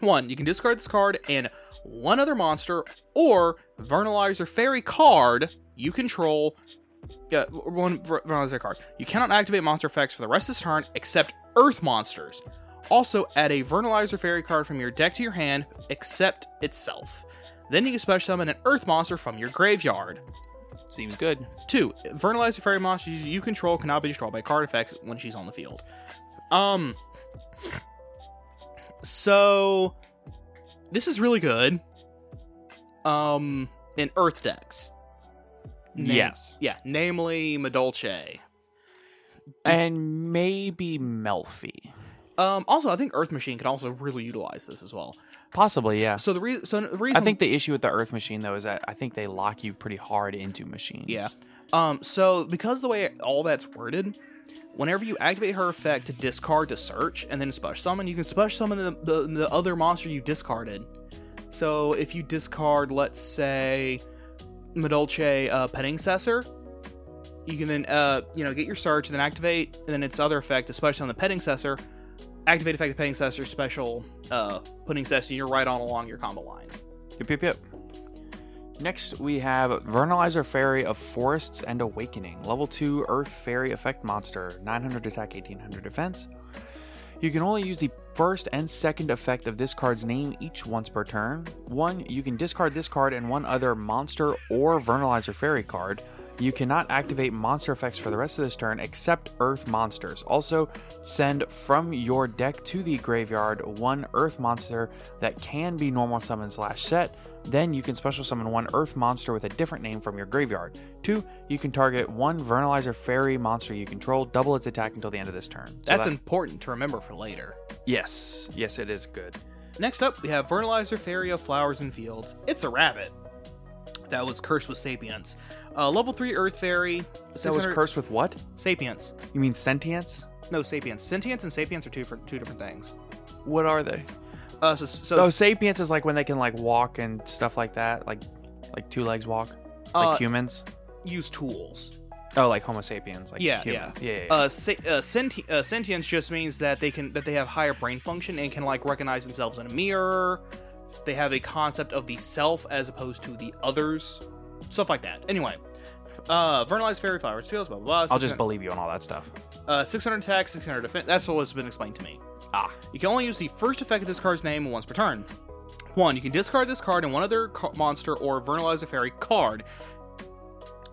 One, you can discard this card and one other monster or Vernalizer Fairy card you control. Yeah, one Vernalizer card. You cannot activate monster effects for the rest of this turn except Earth monsters. Also, add a Vernalizer Fairy card from your deck to your hand except itself. Then you can special summon an Earth monster from your graveyard. Seems good. Two, Vernalizer Fairy monsters you control cannot be destroyed by card effects when she's on the field. Um. So, this is really good. Um, in Earth decks. Yes. Yeah, namely Madolche. And maybe Melffy. Um, also, I think Earth Machine can also really utilize this as well. Possibly, yeah. So the, re- so the reason I think the issue with the Earth machine though is that I think they lock you pretty hard into machines. Yeah. Um, so because the way all that's worded, whenever you activate her effect to discard to search and then special summon, you can special summon the, the, the other monster you discarded. So if you discard, let's say, Madolche uh, Petting Cessor, you can then uh, you know get your search and then activate, and then its other effect, especially on the Petting Cessor, activate effect of Petting Cessor, special uh, putting you're right on along your combo lines. Yep, yep, yep. Next, we have Vernalizer Fairy of Forests and Awakening. Level 2 Earth Fairy Effect Monster. 900 attack, 1800 defense. You can only use the first and second effect of this card's name each once per turn. One, you can discard this card and one other monster or Vernalizer Fairy card. You cannot activate monster effects for the rest of this turn except Earth monsters. Also, send from your deck to the graveyard one Earth monster that can be normal summon slash set. Then you can special summon one Earth monster with a different name from your graveyard. Two, you can target one Vernalizer Fairy monster you control, double its attack until the end of this turn. So That's that- important to remember for later. yes, yes, it is good. Next up, we have Vernalizer Fairy of Flowers and Fields. It's a rabbit that was cursed with sapience. Uh, level 3 Earth Fairy. That was cursed with what? Sapience. You mean sentience? No, sapience. Sentience and sapience are two, for, two different things. What are they? Uh, so, so Oh, sapience is like when they can like walk and stuff like that, like like two legs walk, like Uh, humans. use tools. Oh, like Homo sapiens, like Yeah, humans. yeah, Yeah, yeah. Uh, sa- uh, senti- uh, sentience just means that they can that they have higher brain function and can like recognize themselves in a mirror. They have a concept of the self as opposed to the others, stuff like that. Anyway, uh, Vernalized Fairy Flowers, Fields, blah blah blah. I'll just 600 believe you on all that stuff. Uh, 600 attack, 600 defense. That's what's been explained to me. Ah, You can only use the first effect of this card's name once per turn. One, you can discard this card and one other ca- monster or Vernalizer Fairy card.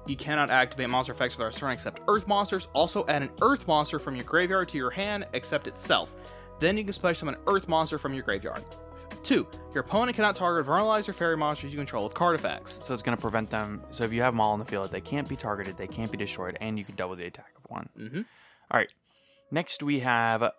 You cannot activate monster effects the rest turn except Earth monsters. Also, add an Earth monster from your graveyard to your hand except itself. Then you can special summon an Earth monster from your graveyard. Two, your opponent cannot target Vernalizer Fairy monsters you control with card effects. so it's gonna prevent them. So if you have them all in the field, they can't be targeted, they can't be destroyed, and you can double the attack of one. Mhm. All right. Next we have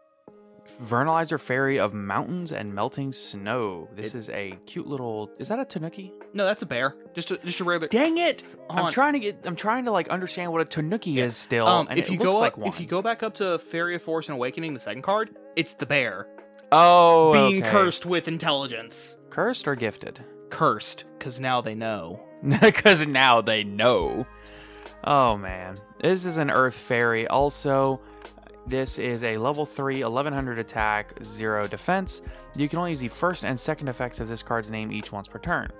Vernalizer Fairy of Mountains and Melting Snow. This is a cute little. Is that a Tanuki? No, that's a bear. Just a, just a regular. Dang it! I'm on. trying to get. I'm trying to like understand what a Tanuki is still. Um, and if it you looks go like up, one. if you go back up to Fairy of Force and Awakening, the second card, it's the bear oh, being okay. cursed with intelligence. cursed or gifted? Cursed, because now they know. Because now they know. Oh man, this is an Earth Fairy. Also, this is a level 3, 1100 attack, 0 defense. You can only use the first and second effects of this card's name each once per turn.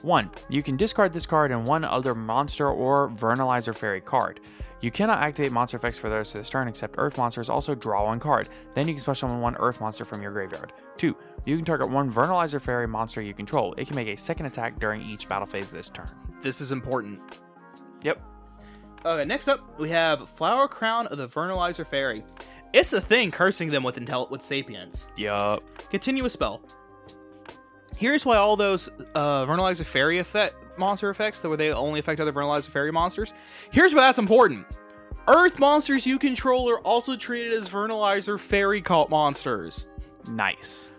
1. You can discard this card and one other monster or Vernalizer Fairy card. You cannot activate monster effects for the rest of this turn except Earth monsters. Also, draw one card. Then you can special summon one Earth monster from your graveyard. 2. You can target one Vernalizer Fairy monster you control. It can make a second attack during each battle phase this turn. This is important. Yep. Okay, next up we have Flower Crown of the Vernalizer Fairy. It's a thing cursing them with intel with sapience. Yup. Continuous spell. Here's why all those uh, Vernalizer Fairy effect monster effects that were they only affect other Vernalizer Fairy monsters. Here's why that's important. Earth monsters you control are also treated as Vernalizer Fairy cult monsters. Nice.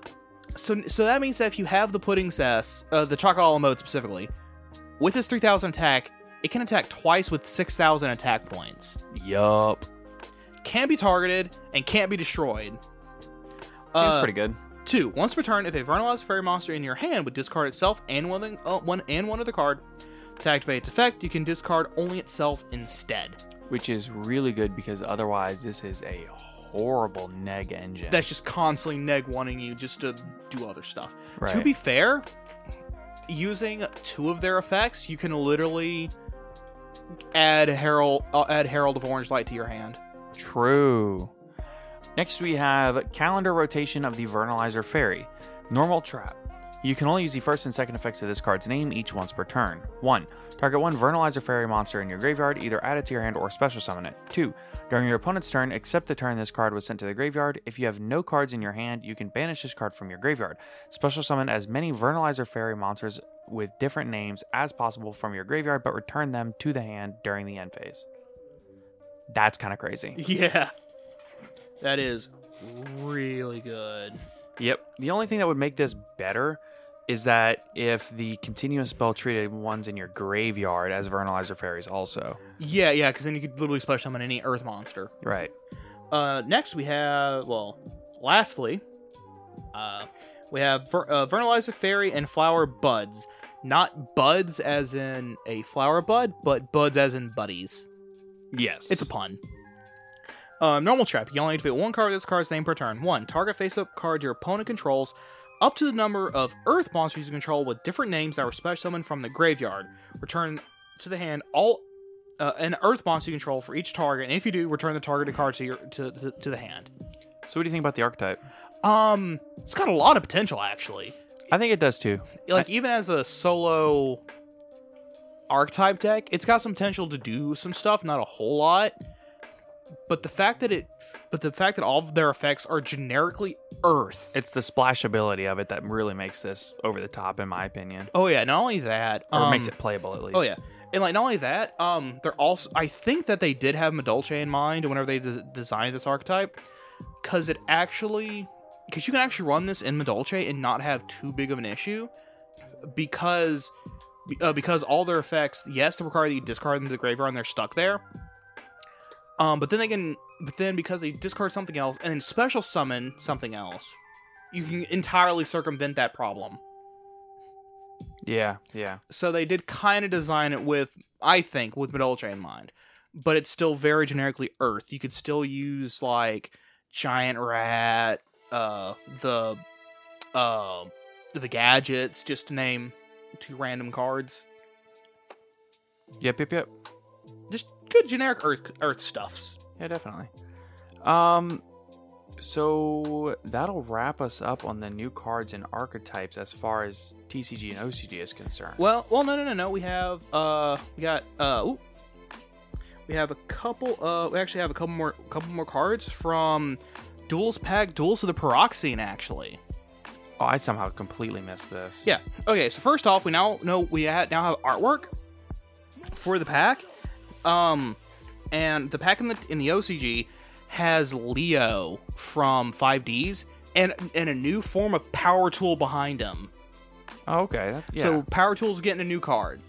So, so that means that if you have the Puddingcess, uh, the Chocolate mode specifically, with its 3000 attack, it can attack twice with 6000 attack points. Yup. Can be targeted and can't be destroyed. Seems Uh, pretty good. Two, once per turn, if a Vernalized Fairy monster in your hand would discard itself and one, of the- uh, one and one other card to activate its effect, you can discard only itself instead. Which is really good because otherwise this is a horrible neg engine. That's just constantly neg wanting you just to do other stuff. To be fair, using two of their effects, you can literally add Herald uh, add Herald of Orange Light to your hand. True. Next, we have Calendar Rotation of the Vernalizer Fairy. Normal Trap. You can only use the first and second effects of this card's name each once per turn. 1. Target one Vernalizer Fairy monster in your graveyard, either add it to your hand or special summon it. 2. During your opponent's turn, except the turn this card was sent to the graveyard, if you have no cards in your hand, you can banish this card from your graveyard. Special summon as many Vernalizer Fairy monsters with different names as possible from your graveyard, but return them to the hand during the end phase. That's kind of crazy. Yeah, that is really good. Yep. The only thing that would make this better is that if the continuous spell treated ones in your graveyard as Vernalizer Fairies also. Yeah, yeah, because then you could literally special summon any Earth monster. Right. Uh, next we have, well, lastly, uh, we have Ver- uh, Vernalizer Fairy and Flower Buds. Not buds as in a flower bud, but buds as in buddies. Yes. It's a pun. Um, normal trap. You only activate one card with this card's name per turn. One, target face-up card your opponent controls up to the number of Earth monsters you control with different names that were special summoned from the graveyard. Return to the hand all uh, an Earth monster you control for each target, and if you do, return the targeted card to your to, to, to the hand. So what do you think about the archetype? Um, it's got a lot of potential actually. I think it does too. Like even as a solo archetype deck, it's got some potential to do some stuff, not a whole lot. But the fact that it, but the fact that all of their effects are generically Earth. It's the splashability of it that really makes this over the top, in my opinion, oh yeah, not only that, or um, makes it playable at least. Oh yeah, and like not only that, um, they're also. I think that they did have Madolche in mind whenever they des- designed this archetype, because it actually, because you can actually run this in Madolche and not have too big of an issue, because, uh, because all their effects, yes, they require that you discard them to the graveyard and they're stuck there. Um, but then they can, but then because they discard something else and then special summon something else, you can entirely circumvent that problem. Yeah. Yeah. So they did kind of design it with, I think, with Madolche in mind, but it's still very generically Earth. You could still use like giant rat, uh, the, uh, the gadgets, just to name two random cards. Yep. Yep. Yep. Just good generic Earth Earth stuffs. Yeah, definitely. Um, so that'll wrap us up on the new cards and archetypes as far as TCG and OCG is concerned. Well, well, no, no, no, no. We have, uh, we got, uh, ooh, we have a couple. Uh, we actually have a couple more, couple more cards from Duels Pack, Duels of the Pyroxene, actually. Oh, I somehow completely missed this. Yeah. Okay. So first off, we now know we ha- now have artwork for the pack, um, and the pack in the in the OCG has Leo from 5Ds and and a new form of Power Tool behind him. Oh, okay. Yeah. So Power Tool's getting a new card.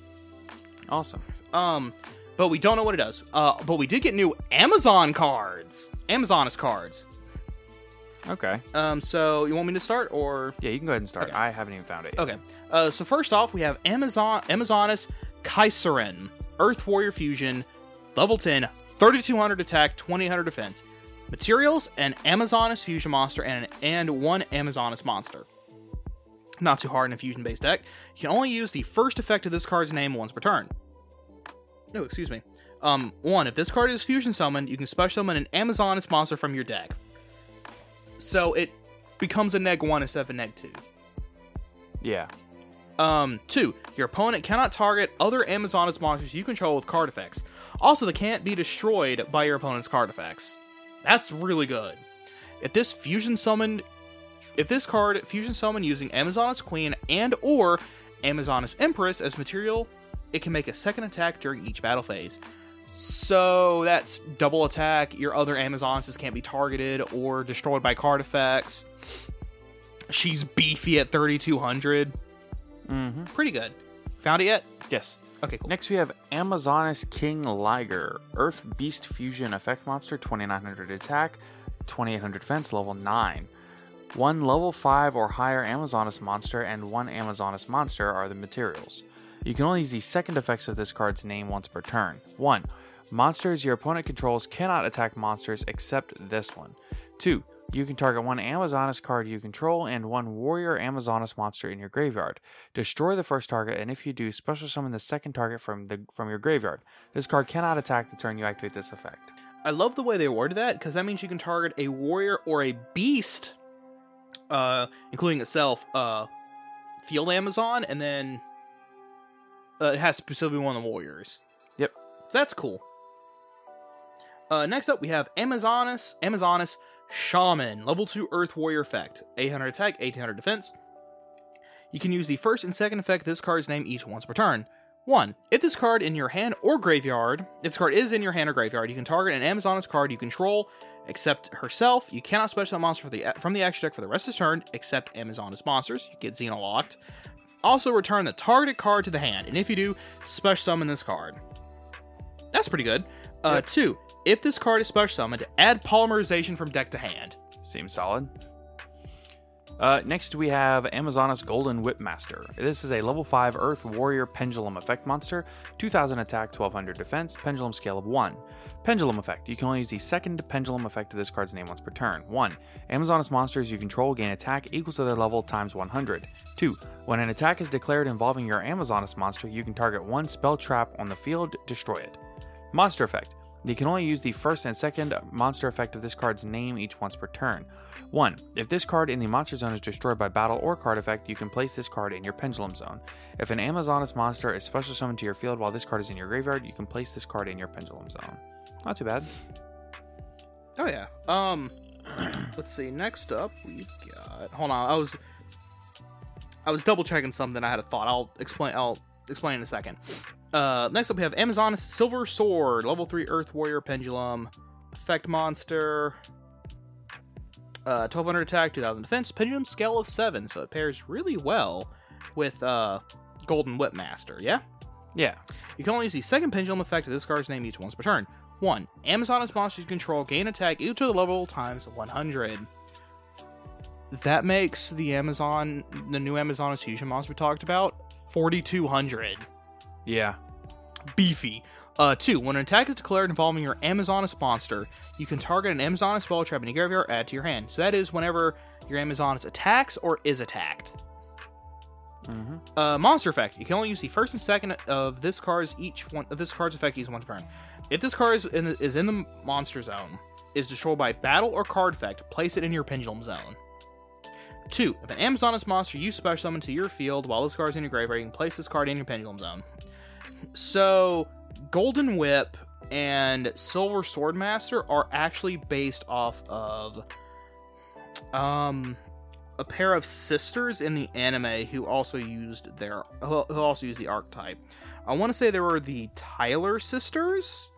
awesome. Um, but we don't know what it does. Uh, but we did get new Amazon cards, Amazoness cards. Okay. Um, so you want me to start or? Yeah, you can go ahead and start. Okay. I haven't even found it yet. Okay. Uh, so first off, we have Amazon Amazoness Kaiserin, Earth Warrior Fusion, level 10, 3200 attack, 2800 defense. Materials: an Amazoness fusion monster and an, and one Amazoness monster. Not too hard in a fusion-based deck. You can only use the first effect of this card's name once per turn. No, excuse me. Um, one. If this card is fusion summoned, you can special summon an Amazoness monster from your deck. So it becomes a neg one instead of a neg two. Yeah. Um, two, your opponent cannot target other Amazoness monsters you control with card effects. Also, they can't be destroyed by your opponent's card effects. That's really good. If this fusion summoned, if this card fusion summoned using Amazoness Queen and or Amazoness Empress as material, it can make a second attack during each battle phase. So that's double attack. Your other Amazoness can't be targeted or destroyed by card effects. She's beefy at 3200. Mm-hmm. Pretty good. Found it yet? Yes. Okay, cool. Next, we have Amazoness King Liger, Earth Beast Fusion Effect Monster, 2900 attack, 2800 defense, level 9. One level 5 or higher Amazoness monster and one Amazoness monster are the materials. You can only use the second effects of this card's name once per turn. 1. Monsters your opponent controls cannot attack monsters except this one. 2. You can target one Amazoness card you control and one Warrior Amazoness monster in your graveyard. Destroy the first target, and if you do, special summon the second target from the from your graveyard. This card cannot attack the turn you activate this effect. I love the way they worded that because that means you can target a warrior or a beast, uh, including itself, uh, field Amazon, and then uh, it has to specifically be one of the warriors. Yep. So that's cool. Uh, next up, we have Amazoness, Amazoness Shaman, level 2 Earth Warrior effect. 800 attack, 1800 defense. You can use the first and second effect of this card's name each once per turn. 1. If this card in your hand or graveyard, if this card is in your hand or graveyard, you can target an Amazoness card you control, except herself. You cannot special summon a monster for the, from the extra deck for the rest of the turn, except Amazoness monsters. You get Xena locked. Also, return the targeted card to the hand, and if you do, special summon this card. That's pretty good. Uh, Two, if this card is special summoned, add polymerization from deck to hand. Seems solid. Uh, next, we have Amazoness Golden Whipmaster. This is a level 5 Earth Warrior Pendulum Effect monster, 2000 attack, 1200 defense, pendulum scale of 1. Pendulum Effect. You can only use the second pendulum effect of this card's name once per turn. 1. Amazoness monsters you control gain attack equal to their level times 100. 2. When an attack is declared involving your Amazoness monster, you can target one spell trap on the field, destroy it. Monster Effect. You can only use the first and second monster effect of this card's name each once per turn. 1. If this card in the monster zone is destroyed by battle or card effect, you can place this card in your pendulum zone. If an Amazoness monster is special summoned to your field while this card is in your graveyard, you can place this card in your pendulum zone. Not too bad. Oh yeah. Um, let's see. Next up, we've got. Hold on. I was. I was double checking something. I had a thought. I'll explain. I'll explain in a second. Uh, next up, we have Amazoness Silver Sword, level three Earth Warrior Pendulum, effect monster. Uh, 1200 attack, 2000 defense, pendulum scale of 7, so it pairs really well with uh, Golden Whipmaster, yeah? Yeah. You can only use the second pendulum effect of this card's name each once per turn. 1. Amazoness monsters you control gain attack equal to the level times 100. That makes the Amazon, the new Amazoness fusion monster we talked about, 4200. Yeah. Beefy. Uh, 2. When an attack is declared involving your Amazoness monster, you can target an Amazoness spell trap in your graveyard add to your hand. So that is whenever your Amazoness attacks or is attacked. Uh, monster effect. You can only use the first and second of this card's each one of this card's effect each one turn. If this card is in the, is in the monster zone, is destroyed by battle or card effect, place it in your pendulum zone. Two. If an Amazoness monster you special summon to your field while this card is in your graveyard, you can place this card in your pendulum zone. So, Golden Whip and Silver Swordmaster are actually based off of um a pair of sisters in the anime who also used their who also used the archetype. I want to say they were the Tyler sisters.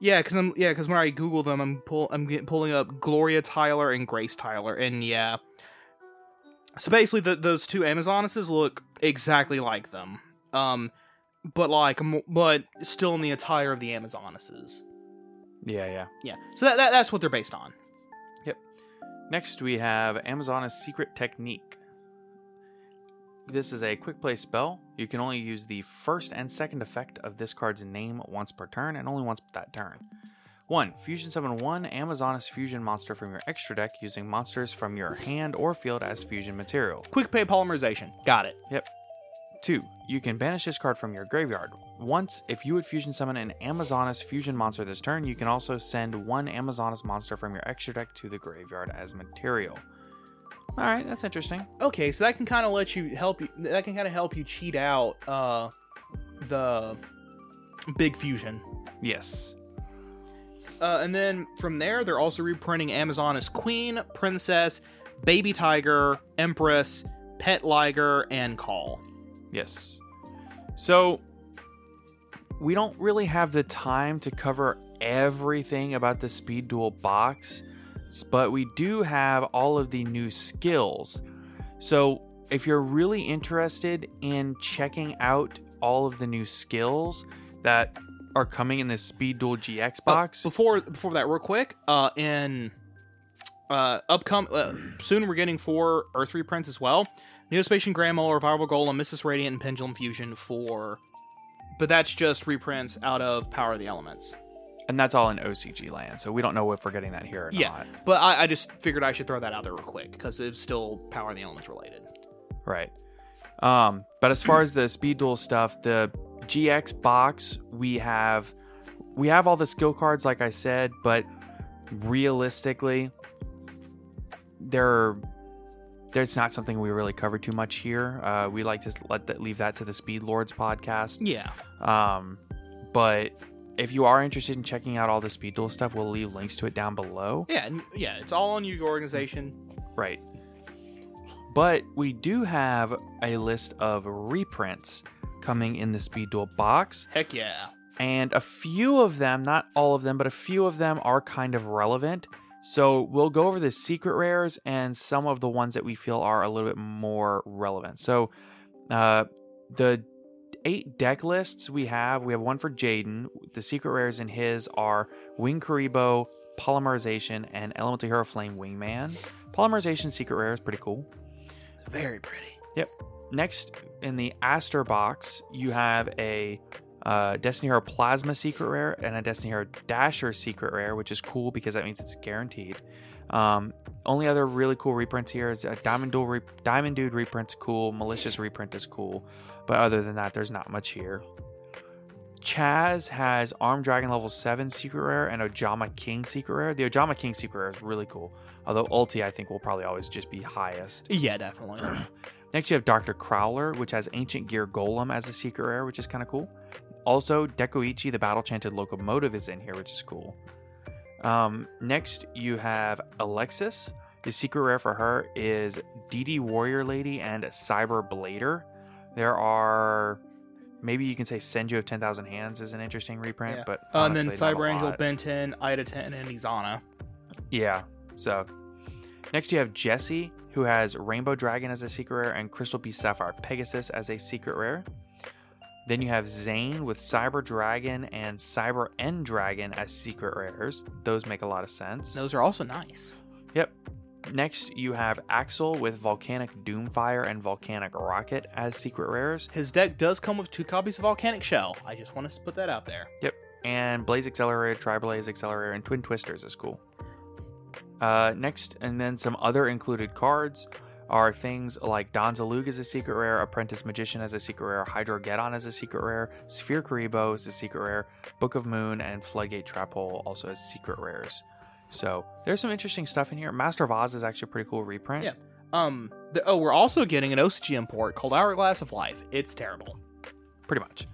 Yeah, because I'm yeah, because when I Google them, I'm pull I'm get, pulling up Gloria Tyler and Grace Tyler, and yeah. So basically, the, those two Amazonesses look exactly like them. Um, but like, but still in the attire of the Amazonesses. Yeah, yeah. Yeah. So that, that that's what they're based on. Yep. Next, we have Amazoness Secret Technique. This is a quick play spell. You can only use the first and second effect of this card's name once per turn, and only once that turn. 1. Fusion summon one Amazoness fusion monster from your extra deck using monsters from your hand or field as fusion material. Quick pay polymerization. Got it. Yep. 2. You can banish this card from your graveyard. Once, if you would fusion summon an Amazoness fusion monster this turn, you can also send one Amazoness monster from your extra deck to the graveyard as material. Alright, that's interesting. Okay, so that can kind of let you help you. That can kind of help you cheat out uh the big fusion. Yes. Uh, and then from there, they're also reprinting Amazoness Queen, Princess, Baby Tiger, Empress, Pet Liger, and Call. Yes. So, we don't really have the time to cover everything about the Speed Duel box, but we do have all of the new skills. So, if you're really interested in checking out all of the new skills that are coming in the Speed Duel GX Uh, box, before before that, real quick, uh, in uh, upcom uh, soon we're getting four Earth reprints as well. Neo-Spacian Grand Mole, Revival Golem, Mrs. Radiant, and Pendulum Fusion for, but that's just reprints out of Power of the Elements. And that's all in OCG land, so we don't know if we're getting that here or Yeah, not. but I, I just figured I should throw that out there real quick because it's still Power of the Elements related. Right. Um, but as far as the speed duel stuff, the GX box, we have we have all the skill cards, like I said, but realistically, there there's not something we really cover too much here. Uh, we like to let that leave that to the Speed Lords podcast. Yeah, Um, but if you are interested in checking out all the speed duel stuff, we'll leave links to it down below. yeah, and- yeah. It's all on you, organization. Right. But we do have a list of reprints coming in the Speed Duel box, Heck yeah. and a few of them, not all of them, but a few of them are kind of relevant. So we'll go over the secret rares and some of the ones that we feel are a little bit more relevant. So uh, the eight deck lists we have, we have one for Jaden. The secret rares in his are Wing Kuriboh, Polymerization, and Elemental Hero Flame Wingman. Polymerization secret rare is pretty cool. Very pretty. Yep. Next, in the Aster box, you have a uh, Destiny Hero Plasma secret rare and a Destiny Hero Dasher secret rare, which is cool because that means it's guaranteed. Um, only other really cool reprints here is a Diamond Duel re- Diamond Dude reprint's cool, Malicious reprint is cool, but other than that, there's not much here. Chaz has Arm Dragon level 7 secret rare and Ojama King secret rare. The Ojama King secret rare is really cool, although Ulti I think will probably always just be highest. Yeah, definitely. Next, you have Dr. Crowler, which has Ancient Gear Golem as a secret rare, which is kind of cool. Also, Dekoichi, the Battlechanted Locomotive, is in here, which is cool. Um, next, you have Alexis. The secret rare for her is DD Warrior Lady and Cyber Blader. There are, maybe you can say Senju of 10,000 Hands is an interesting reprint, Yeah. but Uh, and then honestly, not a Cyber Angel, lot. Benten, Ida 10, and Izana. Yeah. So next you have Jesse, who has Rainbow Dragon as a secret rare and Crystal Beast Sapphire Pegasus as a secret rare. Then you have Zane with Cyber Dragon and Cyber End Dragon as secret rares. Those make a lot of sense. Those are also nice. Next, you have Axel with Volcanic Doomfire and Volcanic Rocket as secret rares. His deck does come with two copies of Volcanic Shell. I just want to put that out there. Yep. And Blaze Accelerator, Tri-Blaze Accelerator, and Twin Twisters is cool. Uh, next, and then some other included cards are things like Donzalug as a secret rare, Apprentice Magician as a secret rare, Hydrogeddon as a secret rare, Sphere Kuriboh as a secret rare, Book of Moon, and Floodgate Trap Hole also as secret rares. So there's some interesting stuff in here. Master of Oz is actually a pretty cool reprint. Yeah. Um. The, oh, we're also getting an OCG import called Hourglass of Life. It's terrible. pretty much.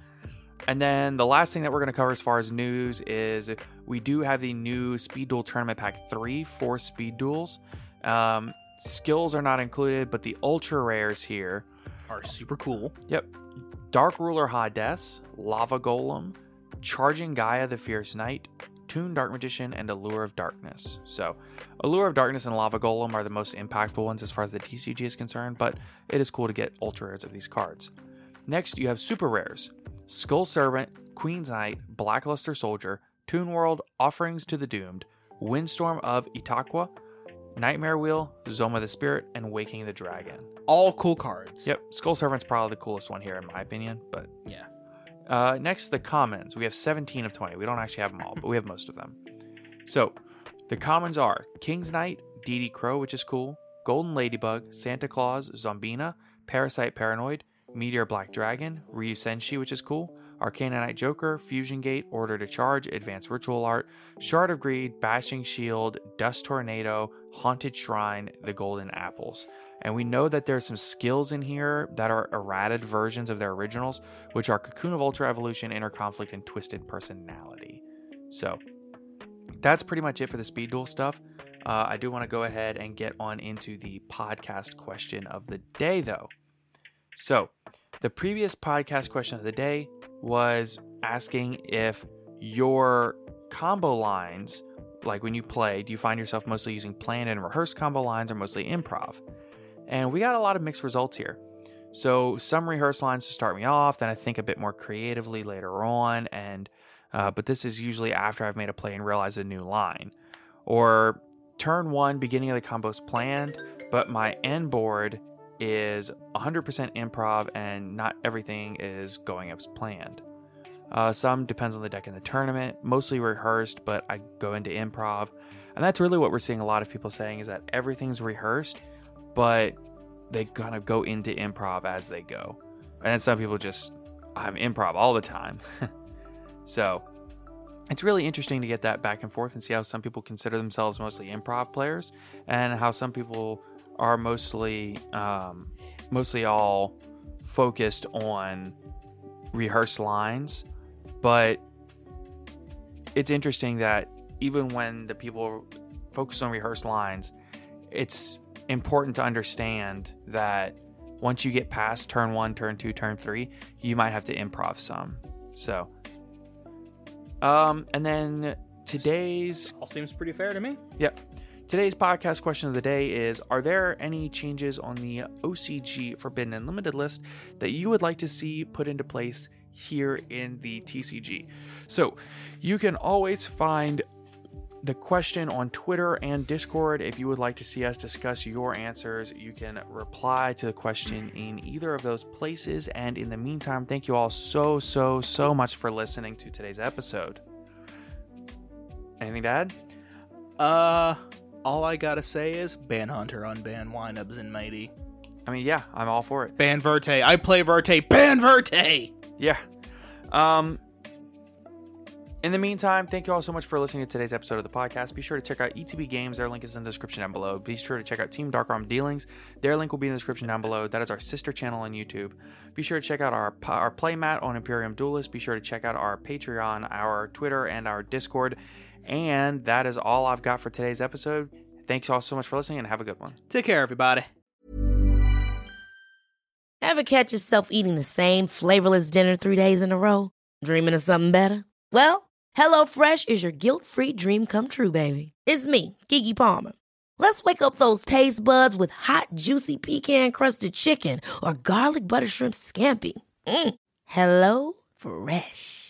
And then the last thing that we're going to cover as far as news is we do have the new Speed Duel Tournament Pack 3 for Speed Duels. Um, skills are not included, but the ultra rares here. Are super cool. Yep. Dark Ruler Hades, Lava Golem, Charging Gaia the Fierce Knight, Toon Dark Magician, and Allure of Darkness. So, Allure of Darkness and Lava Golem are the most impactful ones as far as the TCG is concerned, but it is cool to get ultra rares of these cards. Next, you have super rares Skull Servant, Queen's Knight, Blackluster Soldier, Toon World, Offerings to the Doomed, Windstorm of Etaqua, Nightmare Wheel, Zoma the Spirit, and Waking the Dragon. All cool cards. Yep, Skull Servant's probably the coolest one here in my opinion, but Yeah. Uh, next, the commons. We have 17 of 20. We don't actually have them all, but we have most of them. So, the commons are King's Knight, DD Crow, which is cool, Golden Ladybug, Santa Claus, Zombina, Parasite Paranoid, Meteor Black Dragon, Ryu Senshi, which is cool, Arcana Knight Joker, Fusion Gate, Order to Charge, Advanced Ritual Art, Shard of Greed, Bashing Shield, Dust Tornado, Haunted Shrine, the Golden Apples. And we know that there's some skills in here that are errated versions of their originals, which are Cocoon of Ultra Evolution, Inner Conflict, and Twisted Personality. So that's pretty much it for the speed duel stuff. Uh, I do want to go ahead and get on into the podcast question of the day, though. So, the previous podcast question of the day was asking if your combo lines, like when you play, do you find yourself mostly using planned and rehearsed combo lines or mostly improv? And we got a lot of mixed results here. So some rehearsed lines to start me off, then I think a bit more creatively later on, and uh, but this is usually after I've made a play and realized a new line. Or turn one, beginning of the combo's planned, but my end board is 100% improv and not everything is going as planned. Uh, some depends on the deck in the tournament, mostly rehearsed, but I go into improv. And that's really what we're seeing a lot of people saying is that everything's rehearsed, but they kind of go into improv as they go. And then some people just have improv all the time. so it's really interesting to get that back and forth and see how some people consider themselves mostly improv players and how some people are mostly um, mostly all focused on rehearsed lines but it's interesting that even when the people focus on rehearsed lines it's important to understand that once you get past turn one turn two turn three you might have to improv some so um, and then today's All seems pretty fair to me. Yep. Today's podcast question of the day is Are there any changes on the OCG Forbidden and Limited list that you would like to see put into place here in the TCG? So you can always find the question on Twitter and Discord. If you would like to see us discuss your answers, you can reply to the question in either of those places. And in the meantime, thank you all so, so, so much for listening to today's episode. Anything to add? Uh, all I gotta say is ban Hunter, unban Wind-Ups in Mighty. I mean, yeah, I'm all for it. Ban Verte. I play Verte. Ban Verte. Yeah. Um, in the meantime, thank you all so much for listening to today's episode of the podcast. Be sure to check out ETB Games. Their link is in the description down below. Be sure to check out Team Dark Arm Dealings. Their link will be in the description down below. That is our sister channel on YouTube. Be sure to check out our our playmat on Imperium Duelist. Be sure to check out our Patreon, our Twitter, and our Discord. And that is all I've got for today's episode. Thank you all so much for listening and have a good one. Take care, everybody. Ever catch yourself eating the same flavorless dinner three days in a row? Dreaming of something better? Well, HelloFresh is your guilt free dream come true, baby. It's me, Keke Palmer. Let's wake up those taste buds with hot, juicy pecan crusted chicken or garlic butter shrimp scampi. Mm. Hello Fresh.